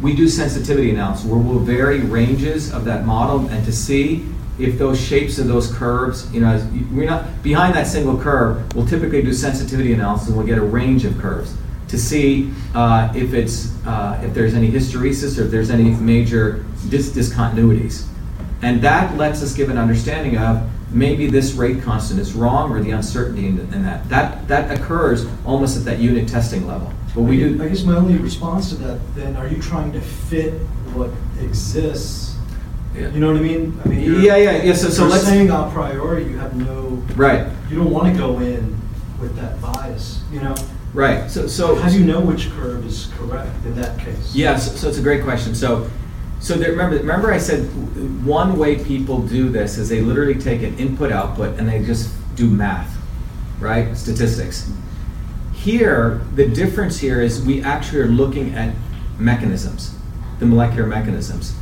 we do sensitivity analysis where we'll vary ranges of that model and to see if those shapes of those curves, you know, we're not behind that single curve. We'll typically do sensitivity analysis and we'll get a range of curves to see uh, if it's uh, if there's any hysteresis or if there's any major dis- discontinuities. And that lets us give an understanding of maybe this rate constant is wrong or the uncertainty in, in that. That that occurs almost at that unit testing level. But we do. I guess my only response to that then, are you trying to fit what exists? Yeah. You know what I mean? I mean, yeah, yeah, yeah. So, so let's saying a priori you have no right. You don't want to go in with that bias. You know. Right. So, so how do you know which curve is correct in that case? Yes. Yeah, so, so it's a great question. So so there, remember, remember I said one way people do this is they literally take an input output and they just do math, right? Statistics. Here, the difference here is we actually are looking at mechanisms, the molecular mechanisms.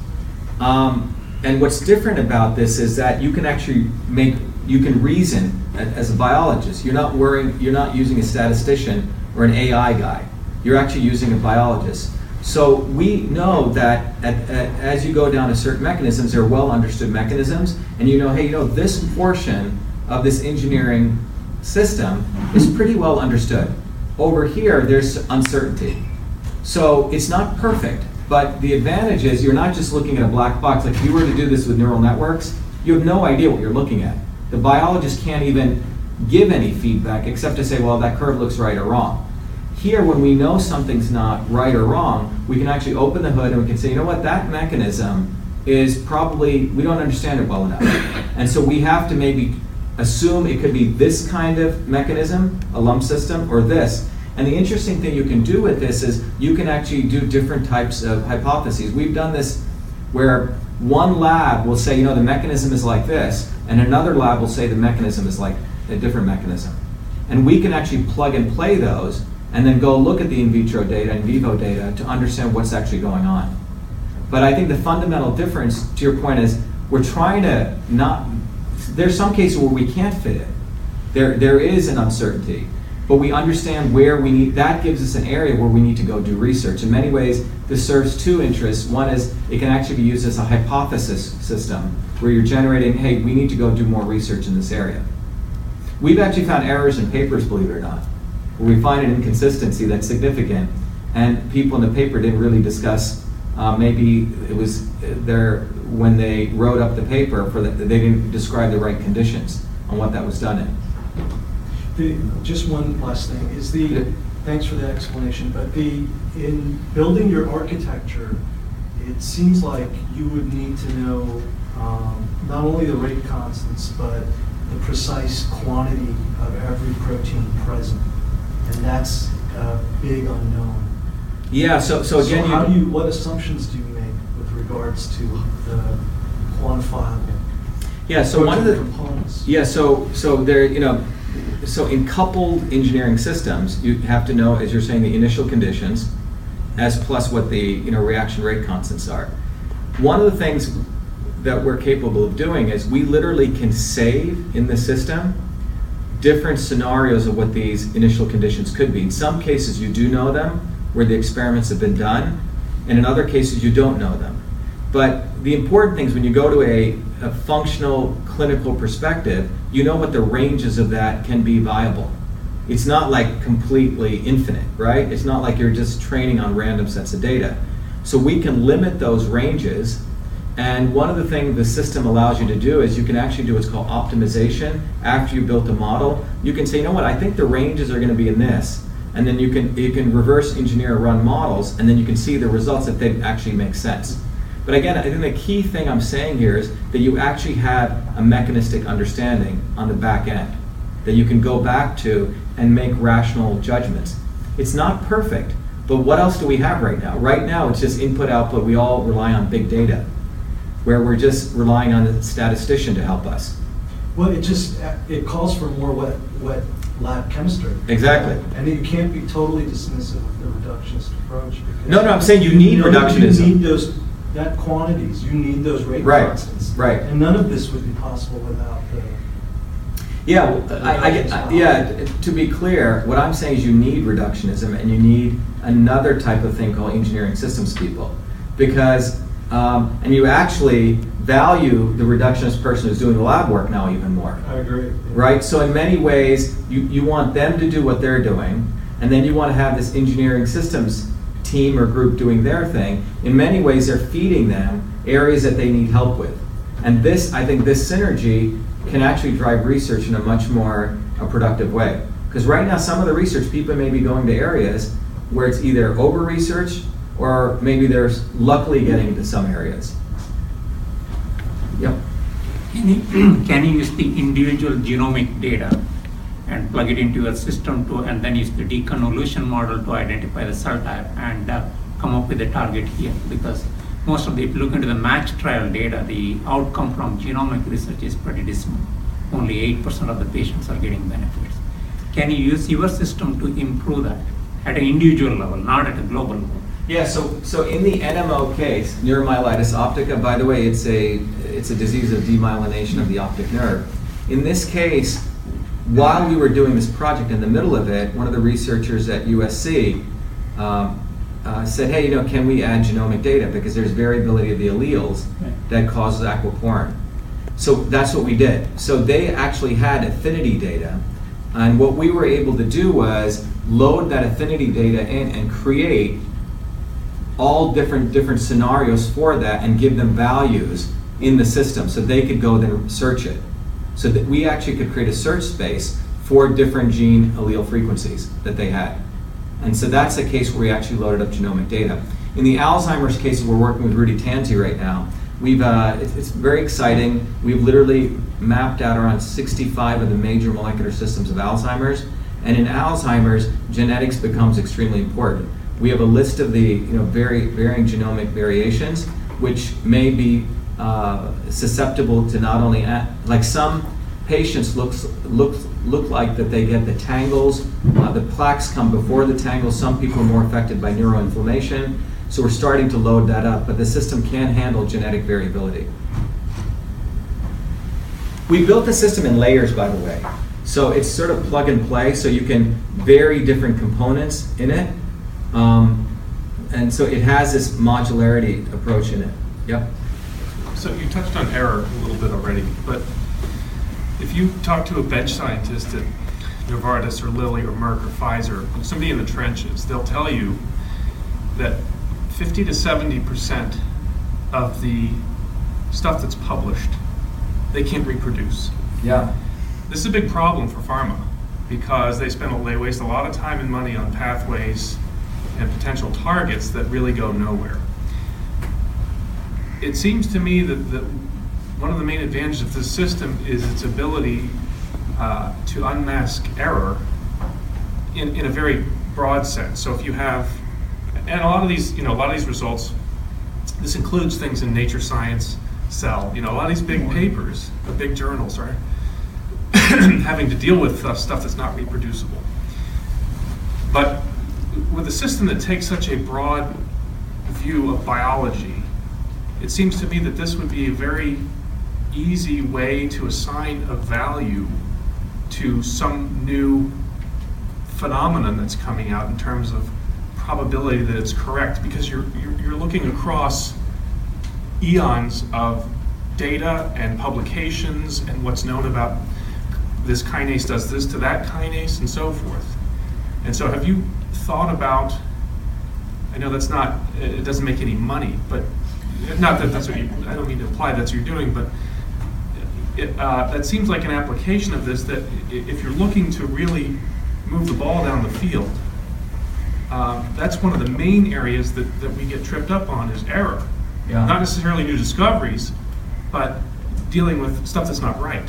Um, and what's different about this is that you can actually make, you can reason as a biologist. You're not worrying, you're not using a statistician or an AI guy. You're actually using a biologist. So we know that at, at, as you go down to certain mechanisms, they're well understood mechanisms, and you know, hey, you know, this portion of this engineering system is pretty well understood. Over here, there's uncertainty. So it's not perfect, but the advantage is you're not just looking at a black box. Like if you were to do this with neural networks, you have no idea what you're looking at. The biologist can't even give any feedback except to say, well, that curve looks right or wrong. Here, when we know something's not right or wrong, we can actually open the hood and we can say, you know what, that mechanism is probably, we don't understand it well enough. And so we have to maybe assume it could be this kind of mechanism, a lump system, or this. And the interesting thing you can do with this is you can actually do different types of hypotheses. We've done this where one lab will say, you know, the mechanism is like this, and another lab will say the mechanism is like a different mechanism. And we can actually plug and play those and then go look at the in vitro data and vivo data to understand what's actually going on. But I think the fundamental difference, to your point, is we're trying to not, there's some cases where we can't fit it. There, there is an uncertainty but we understand where we need, that gives us an area where we need to go do research. In many ways, this serves two interests. One is it can actually be used as a hypothesis system where you're generating, hey, we need to go do more research in this area. We've actually found errors in papers, believe it or not, we find an inconsistency that's significant, and people in the paper didn't really discuss. Uh, maybe it was there when they wrote up the paper for the, they didn't describe the right conditions on what that was done in. The, just one last thing, is the, thanks for the explanation, but the, in building your architecture, it seems like you would need to know um, not only the rate constants, but the precise quantity of every protein present. And that's a big unknown. Yeah, so, so again, So how do you, what assumptions do you make with regards to the quantifiable yeah, so one of the, components? Yeah, so so there, you know, so in coupled engineering systems, you have to know, as you're saying, the initial conditions, as plus what the you know reaction rate constants are. One of the things that we're capable of doing is we literally can save in the system different scenarios of what these initial conditions could be. In some cases, you do know them, where the experiments have been done, and in other cases, you don't know them. But the important thing is when you go to a, a functional clinical perspective, you know what the ranges of that can be viable. It's not like completely infinite, right? It's not like you're just training on random sets of data. So we can limit those ranges. And one of the things the system allows you to do is you can actually do what's called optimization. After you built a model, you can say, you know what, I think the ranges are going to be in this. And then you can, you can reverse engineer run models, and then you can see the results if they actually make sense. But again, I think the key thing I'm saying here is that you actually have a mechanistic understanding on the back end that you can go back to and make rational judgments. It's not perfect, but what else do we have right now? Right now, it's just input output. We all rely on big data, where we're just relying on a statistician to help us. Well, it just, it calls for more wet, wet lab chemistry. Exactly. And you can't be totally dismissive of the reductionist approach. because No, no, I'm saying you need know, reductionism. You need those, that quantities, you need those rate Right, constants. right. And none of this would be possible without the, Yeah, well, I, I get, I- yeah, to be clear, what I'm saying is you need reductionism and you need another type of thing called engineering systems people. Because, um, and you actually value the reductionist person who's doing the lab work now even more. I agree. Right? So in many ways, you, you want them to do what they're doing, and then you want to have this engineering systems team or group doing their thing. In many ways, they're feeding them areas that they need help with. And this, I think this synergy can actually drive research in a much more uh, productive way. Because right now, some of the research people may be going to areas where it's either over research or maybe they're luckily getting into some areas. Yep. Can you, can you use the individual genomic data and plug it into your system to, and then use the deconvolution model to identify the cell type and uh, come up with a target here? Because most of the, if you look into the match trial data, the outcome from genomic research is pretty dismal. Only 8% of the patients are getting benefits. Can you use your system to improve that at an individual level, not at a global level? Yeah, so so in the NMO case, neuromyelitis optica, by the way, it's a it's a disease of demyelination of the optic nerve. In this case, while we were doing this project, in the middle of it, one of the researchers at USC um, uh, said, "Hey, you know, can we add genomic data because there's variability of the alleles that causes aquaporin." So that's what we did. So they actually had affinity data, and what we were able to do was load that affinity data in and create all different different scenarios for that and give them values in the system so they could go then search it so that we actually could create a search space for different gene allele frequencies that they had and so that's a case where we actually loaded up genomic data in the alzheimer's case we're working with rudy tanzi right now We've, uh, it's, it's very exciting. We've literally mapped out around 65 of the major molecular systems of Alzheimer's. And in Alzheimer's, genetics becomes extremely important. We have a list of the you know, very varying genomic variations, which may be uh, susceptible to not only, like some patients looks, look, look like that they get the tangles, uh, the plaques come before the tangles. Some people are more affected by neuroinflammation. So we're starting to load that up, but the system can handle genetic variability. We built the system in layers, by the way. So it's sort of plug and play, so you can vary different components in it. Um, and so it has this modularity approach in it. Yep. So you touched on error a little bit already, but if you talk to a bench scientist at Novartis or Lilly or Merck or Pfizer, somebody in the trenches, they'll tell you that 50 to 70 percent of the stuff that's published, they can't reproduce. Yeah. This is a big problem for pharma because they spend a, they waste a lot of time and money on pathways and potential targets that really go nowhere. It seems to me that, that one of the main advantages of this system is its ability uh, to unmask error in, in a very broad sense. So if you have, and a lot of these, you know, a lot of these results, this includes things in Nature Science, Cell, you know, a lot of these big papers, the big journals, right? having to deal with uh, stuff that's not reproducible. But with a system that takes such a broad view of biology, it seems to me that this would be a very easy way to assign a value to some new phenomenon that's coming out in terms of probability that it's correct because you're, you're, you're looking across eons of data and publications and what's known about this kinase does this to that kinase and so forth. And so have you thought about, I know that's not, it doesn't make any money, but, not that that's what you, I don't mean to imply that's what you're doing, but it, uh, that seems like an application of this that if you're looking to really move the ball down the field, um, that's one of the main areas that, that we get tripped up on is error. Yeah. Not necessarily new discoveries, but dealing with stuff that's not right.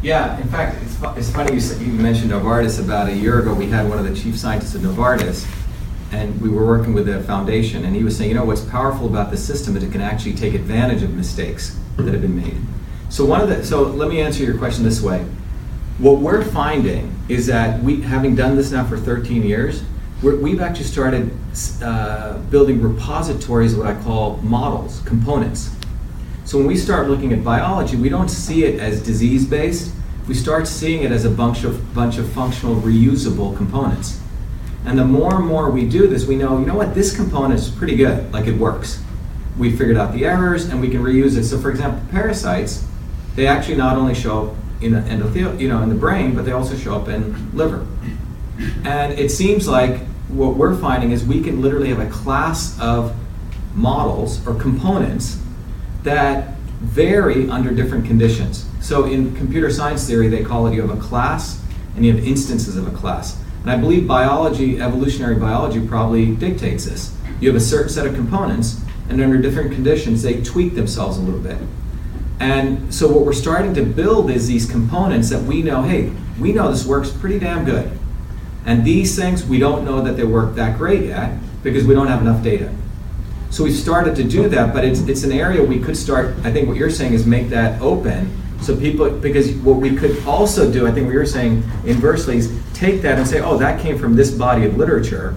Yeah, in fact, it's, it's funny you, you mentioned Novartis. About a year ago, we had one of the chief scientists at Novartis, and we were working with the foundation, and he was saying, you know, what's powerful about the system is it can actually take advantage of mistakes that have been made. So one of the, so let me answer your question this way. What we're finding is that we, having done this now for 13 years, we're, we've actually started uh, building repositories what I call models, components. So when we start looking at biology, we don't see it as disease-based. We start seeing it as a bunch of bunch of functional, reusable components. And the more and more we do this, we know, you know what, this component is pretty good, like it works. We figured out the errors and we can reuse it. So for example, pericytes, they actually not only show up in the endothel, you know, in the brain, but they also show up in liver. And it seems like what we're finding is we can literally have a class of models or components that vary under different conditions. So in computer science theory, they call it you have a class and you have instances of a class. And I believe biology, evolutionary biology, probably dictates this. You have a certain set of components, and under different conditions, they tweak themselves a little bit. And so what we're starting to build is these components that we know, hey, we know this works pretty damn good. And these things, we don't know that they work that great yet because we don't have enough data. So we've started to do that, but it's, it's an area we could start, I think what you're saying is make that open. So people, because what we could also do, I think what you're saying inversely, is take that and say, oh, that came from this body of literature,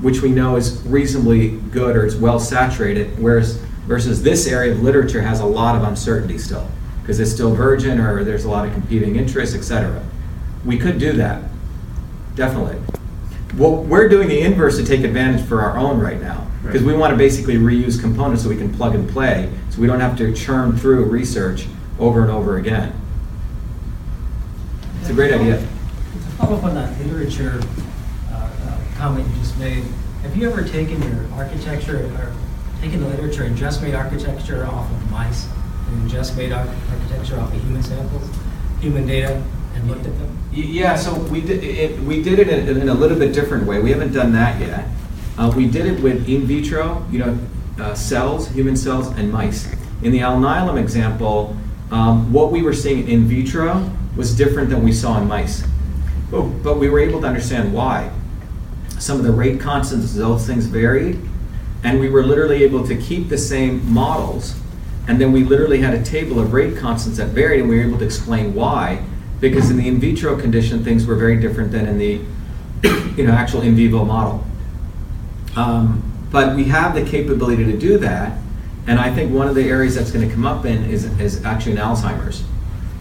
which we know is reasonably good or it's well saturated, whereas versus this area of literature has a lot of uncertainty still, because it's still virgin or there's a lot of competing interests, etc. We could do that, definitely. Well, we're doing the inverse to take advantage for our own right now, because we want to basically reuse components so we can plug and play, so we don't have to churn through research over and over again. It's a great idea. To follow up on that literature uh, uh, comment you just made, have you ever taken your architecture or taken the literature and just made architecture off of mice and just made ar- architecture off of human samples, human data, and looked at them? Yeah, so we did it, we did it in, in a little bit different way. We haven't done that yet. Uh, we did it with in vitro, you know, uh, cells, human cells, and mice. In the Alnylam example, um, what we were seeing in vitro was different than we saw in mice. But, but we were able to understand why. Some of the rate constants, those things varied, and we were literally able to keep the same models, and then we literally had a table of rate constants that varied, and we were able to explain why, because in the in vitro condition, things were very different than in the you know, actual in vivo model. Um, but we have the capability to do that, and I think one of the areas that's going to come up in is, is actually in Alzheimer's,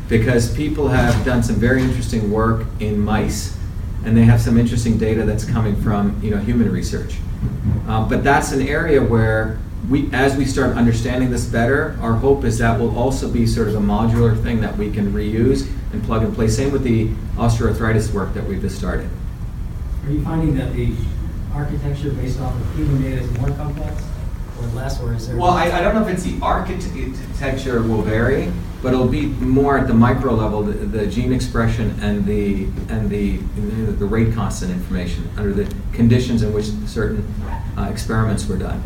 because people have done some very interesting work in mice, and they have some interesting data that's coming from you know human research. Uh, but that's an area where we, as we start understanding this better, our hope is that will also be sort of a modular thing that we can reuse and plug and play. Same with the osteoarthritis work that we've just started. Are you finding that the architecture based off of human data is more complex or less, or is there? Well, I, I don't know if it's the architecture will vary, but it'll be more at the micro level, the, the gene expression and the and the the rate constant information under the conditions in which certain uh, experiments were done.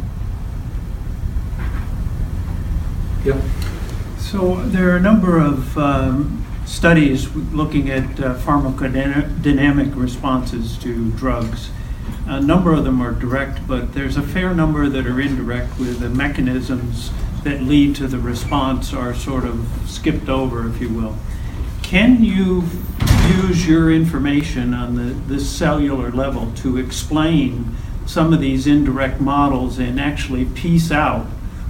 Yep. So there are a number of um, studies looking at uh, pharmacodynamic responses to drugs. A number of them are direct, but there's a fair number that are indirect where the mechanisms that lead to the response are sort of skipped over, if you will. Can you use your information on the, this cellular level to explain some of these indirect models and actually piece out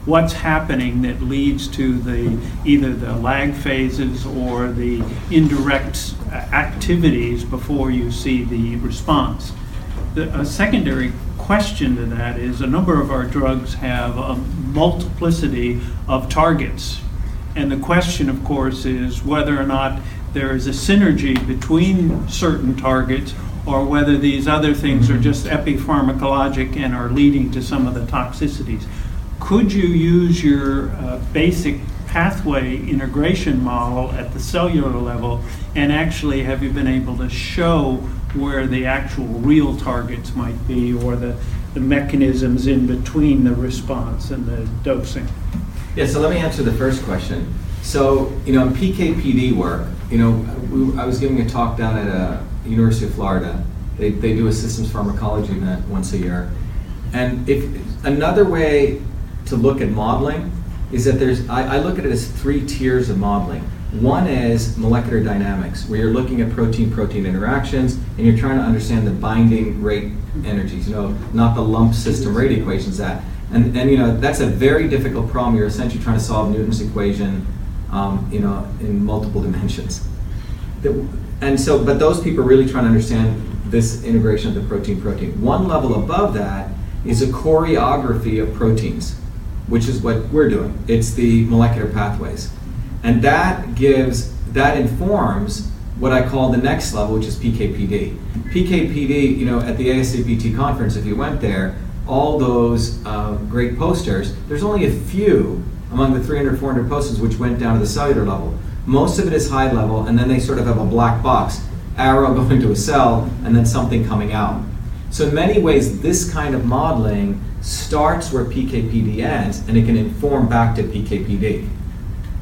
what's happening that leads to the either the lag phases or the indirect activities before you see the response. The, a secondary question to that is a number of our drugs have a multiplicity of targets. And the question, of course, is whether or not there is a synergy between certain targets or whether these other things are just epipharmacologic and are leading to some of the toxicities. Could you use your uh, basic pathway integration model at the cellular level? And actually have you been able to show where the actual real targets might be or the, the mechanisms in between the response and the dosing? Yeah, so let me answer the first question. So, you know, in PKPD work, you know, we, I was giving a talk down at a uh, University of Florida. They, they do a systems pharmacology event once a year. And if another way to look at modeling is that there's, I, I look at it as three tiers of modeling. One is molecular dynamics, where you're looking at protein-protein interactions and you're trying to understand the binding rate energies, you know, not the lump system rate equations that. And, and you know, that's a very difficult problem. You're essentially trying to solve Newton's equation, um, you know, in multiple dimensions. And so, but those people are really trying to understand this integration of the protein-protein. One level above that is a choreography of proteins which is what we're doing. It's the molecular pathways. And that gives, that informs what I call the next level, which is PKPD. PKPD, you know, at the ASCPT conference, if you went there, all those uh, great posters, there's only a few among the 300, 400 posters which went down to the cellular level. Most of it is high level, and then they sort of have a black box, arrow going to a cell, and then something coming out. So in many ways, this kind of modeling starts where PKPD ends, and it can inform back to PKPD.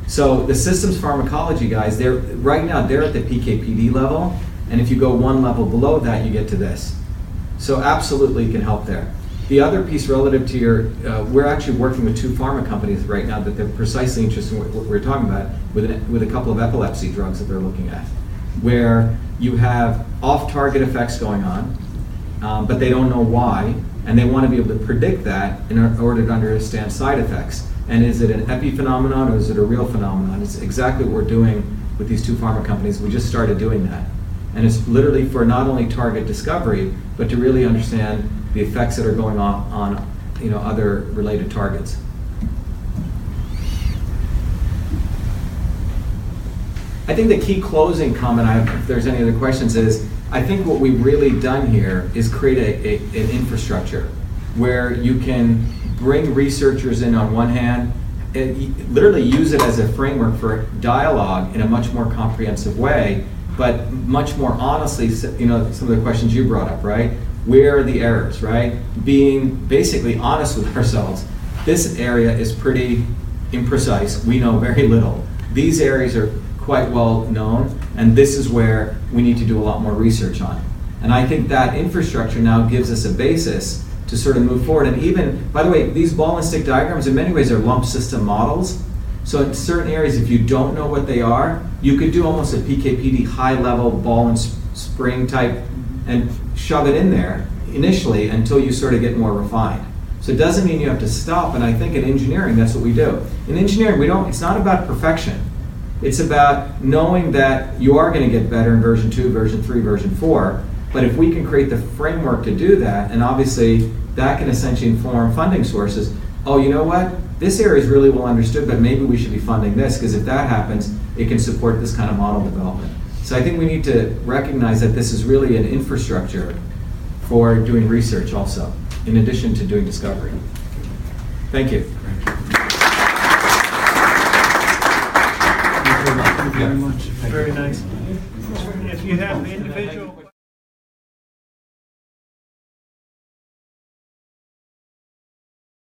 So the systems pharmacology guys, they're right now they're at the PKPD level, and if you go one level below that, you get to this. So absolutely can help there. The other piece relative to your, uh, we're actually working with two pharma companies right now that they're precisely interested in what we're talking about with, an, with a couple of epilepsy drugs that they're looking at, where you have off-target effects going on, um, but they don't know why, and they want to be able to predict that in order to understand side effects. And is it an epiphenomenon or is it a real phenomenon? It's exactly what we're doing with these two pharma companies. We just started doing that. And it's literally for not only target discovery, but to really understand the effects that are going on on you know, other related targets. I think the key closing comment, have, if there's any other questions, is I think what we've really done here is create a, a, an infrastructure where you can bring researchers in on one hand, and literally use it as a framework for dialogue in a much more comprehensive way, but much more honestly, you know, some of the questions you brought up, right? Where are the errors, right? Being basically honest with ourselves. this area is pretty imprecise. We know very little. These areas are quite well known, and this is where we need to do a lot more research on. And I think that infrastructure now gives us a basis to sort of move forward. And even, by the way, these ball and stick diagrams in many ways are lump system models. So in certain areas, if you don't know what they are, you could do almost a PKPD high level ball and spring type and shove it in there initially until you sort of get more refined. So it doesn't mean you have to stop, and I think in engineering, that's what we do. In engineering, we don't, it's not about perfection. It's about knowing that you are going to get better in version two, version three, version four. But if we can create the framework to do that, and obviously that can essentially inform funding sources. Oh, you know what? This area is really well understood, but maybe we should be funding this because if that happens, it can support this kind of model development. So I think we need to recognize that this is really an infrastructure for doing research also, in addition to doing discovery. Thank you. Thank you very much. Very nice. If you have individual.